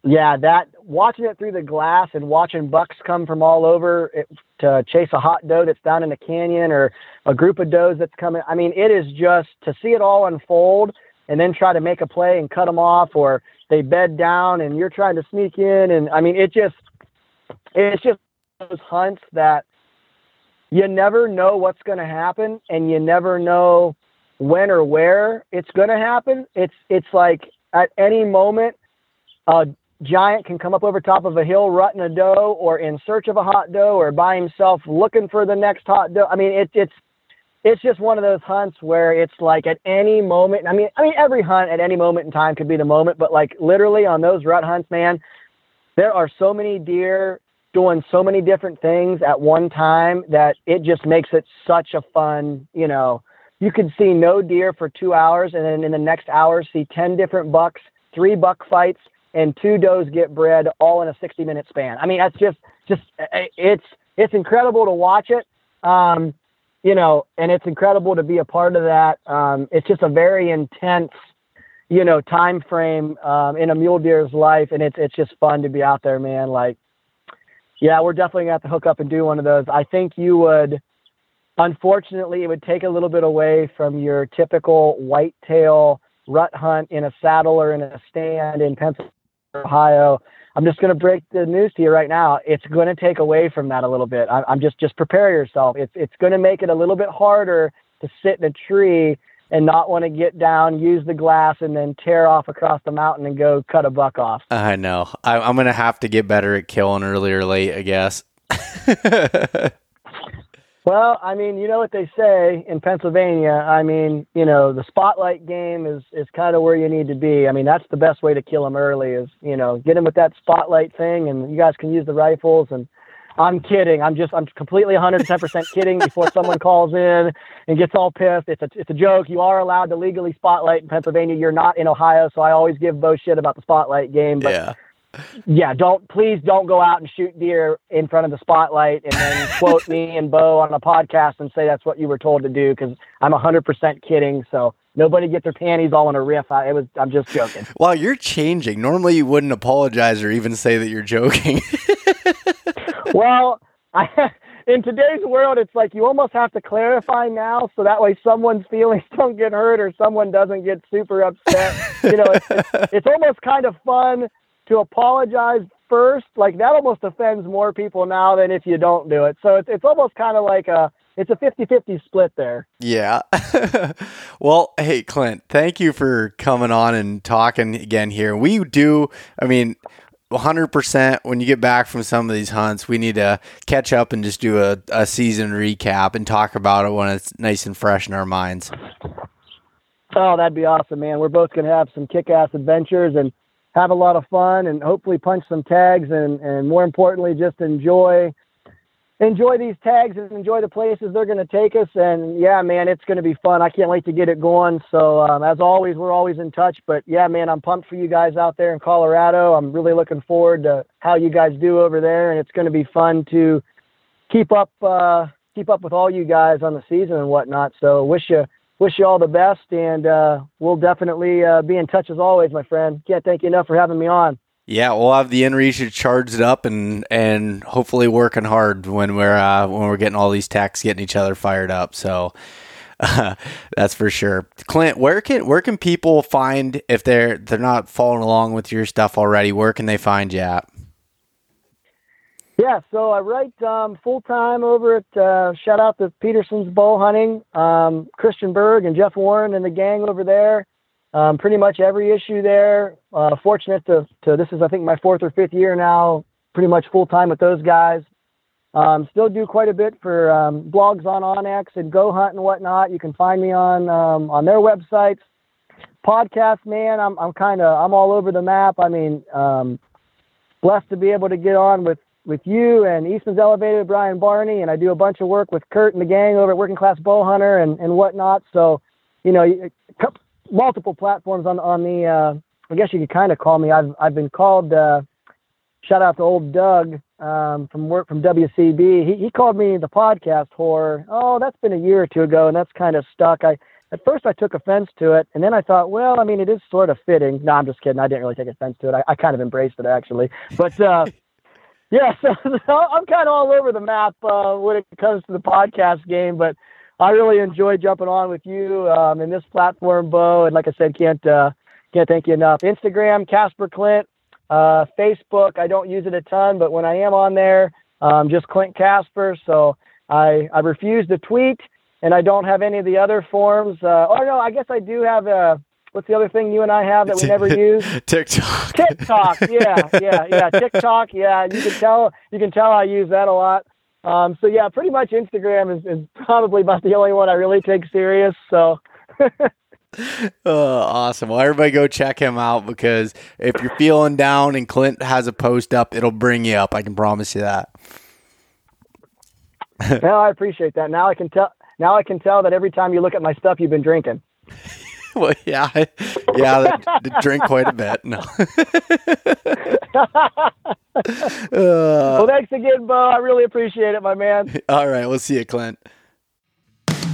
yeah, that watching it through the glass and watching bucks come from all over it, to chase a hot doe that's down in the canyon or a group of does that's coming. I mean, it is just to see it all unfold and then try to make a play and cut them off or they bed down and you're trying to sneak in. And I mean, it just, it's just those hunts that you never know what's going to happen and you never know when or where it's going to happen. It's, it's like at any moment, a giant can come up over top of a hill rutting a doe or in search of a hot doe or by himself looking for the next hot doe. I mean, it, it's, it's just one of those hunts where it's like at any moment. I mean, I mean, every hunt at any moment in time could be the moment, but like literally on those rut hunts, man, there are so many deer doing so many different things at one time that it just makes it such a fun, you know, you could see no deer for two hours and then in the next hour see 10 different bucks, three buck fights and two does get bred all in a 60 minute span. I mean, that's just, just, it's, it's incredible to watch it. Um, you know, and it's incredible to be a part of that. Um, it's just a very intense, you know, time frame um, in a mule deer's life, and it's it's just fun to be out there, man. Like, yeah, we're definitely gonna have to hook up and do one of those. I think you would. Unfortunately, it would take a little bit away from your typical whitetail rut hunt in a saddle or in a stand in Pennsylvania, Ohio. I'm just going to break the news to you right now. It's going to take away from that a little bit. I, I'm just just prepare yourself. It's it's going to make it a little bit harder to sit in a tree and not want to get down, use the glass, and then tear off across the mountain and go cut a buck off. I know. I, I'm gonna have to get better at killing early or late, I guess. *laughs* Well, I mean, you know what they say in Pennsylvania. I mean, you know, the spotlight game is is kind of where you need to be. I mean, that's the best way to kill them early is, you know, get them with that spotlight thing and you guys can use the rifles and I'm kidding. I'm just I'm completely 110% kidding before someone calls in and gets all pissed. It's a it's a joke. You are allowed to legally spotlight in Pennsylvania. You're not in Ohio, so I always give Beau shit about the spotlight game, but yeah. Yeah, don't please don't go out and shoot deer in front of the spotlight and then *laughs* quote me and Beau on a podcast and say that's what you were told to do because I'm 100% kidding. So nobody get their panties all in a riff. I, it was I'm just joking. *laughs* Wow, you're changing. Normally, you wouldn't apologize or even say that you're joking. *laughs* well, I, in today's world, it's like you almost have to clarify now so that way someone's feelings don't get hurt or someone doesn't get super upset. You know, it's, it's, it's almost kind of fun to apologize first. Like that almost offends more people now than if you don't do it. So it's, it's almost kind of like a, it's a 50-50 split there. yeah. *laughs* well, hey, Clint, thank you for coming on and talking again here. We do, I mean, 100% when you get back from some of these hunts, we need to catch up and just do a, a season recap and talk about it when it's nice and fresh in our minds. Oh, that'd be awesome, man. We're both going to have some kick-ass adventures and have a lot of fun and hopefully punch some tags and, and more importantly, just enjoy enjoy these tags and enjoy the places they're going to take us. And yeah, man, it's going to be fun. I can't wait to get it going. So um, as always, we're always in touch. But yeah, man, I'm pumped for you guys out there in Colorado. I'm really looking forward to how you guys do over there, and it's going to be fun to keep up uh, keep up with all you guys on the season and whatnot. So wish you wish you all the best, and uh, we'll definitely uh, be in touch as always, my friend. Can't thank you enough for having me on. Yeah, we'll have the inReach charged up and and hopefully working hard when we're uh, when we're getting all these techs getting each other fired up. So *laughs* that's for sure. Clint, where can where can people find if they're they're not following along with your stuff already? Where can they find you at? Yeah, so I write um, full time over at uh, shout out to Petersen's Bowhunting, um, Christian Berg and Jeff Warren and the gang over there. Um, pretty much every issue there. Uh, fortunate to, to this is I think my fourth or fifth year now, pretty much full time with those guys. Um, still do quite a bit for um, blogs on onX and Go Hunt and whatnot. You can find me on um, on their websites. Podcast, man, I'm I'm kind of I'm all over the map. I mean, blessed to be able to get on with with you and Eastman's Elevated, Brian Barney, and I do a bunch of work with Kurt and the gang over at Working Class Bow Hunter and, and whatnot. So, you know, multiple platforms on on the. Uh, I guess you could kind of call me. I've I've been called. Uh, shout out to old Doug um, from work from WCB. He he called me the podcast whore. Oh, that's been a year or two ago, and that's kind of stuck. I at first I took offense to it, and then I thought, well, I mean, it is sort of fitting. No, I'm just kidding. I didn't really take offense to it. I, I kind of embraced it actually, but. Uh, yeah, so, *laughs* so I'm kind of all over the map uh, when it comes to the podcast game, but I really enjoy jumping on with you um, in this platform, Beau. And like I said, can't uh, can't thank you enough. Instagram, Casper Clint. Uh, Facebook, I don't use it a ton, but when I am on there, um, just Clint Casper. So I I refuse to tweet, and I don't have any of the other forms. Uh, oh no, I guess I do have a what's the other thing you and I have that we never *laughs* use? TikTok. TikTok. *laughs* Yeah, yeah, yeah. TikTok. Yeah, you can tell. You can tell I use that a lot. Um, so yeah, pretty much Instagram is, is probably about the only one I really take serious. So. *laughs* oh, awesome. Well, everybody go check him out because if you're feeling down and Clint has a post up, it'll bring you up. I can promise you that. well, I appreciate that. Now I can tell. Now I can tell that every time you look at my stuff, you've been drinking. *laughs* well, yeah, yeah, they, drink quite a bit. No. uh, *laughs* well, thanks again, Beau. I really appreciate it, my man. *laughs* All right, we'll see you, Clint.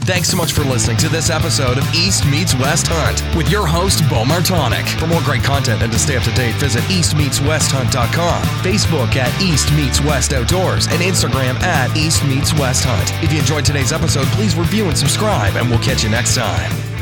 Thanks so much for listening to this episode of East Meets West Hunt with your host, Beau Martonik. For more great content and to stay up to date, visit eastmeetswesthunt.com, Facebook at East Meets West Outdoors, and Instagram at East Meets West Hunt. If you enjoyed today's episode, please review and subscribe, and we'll catch you next time.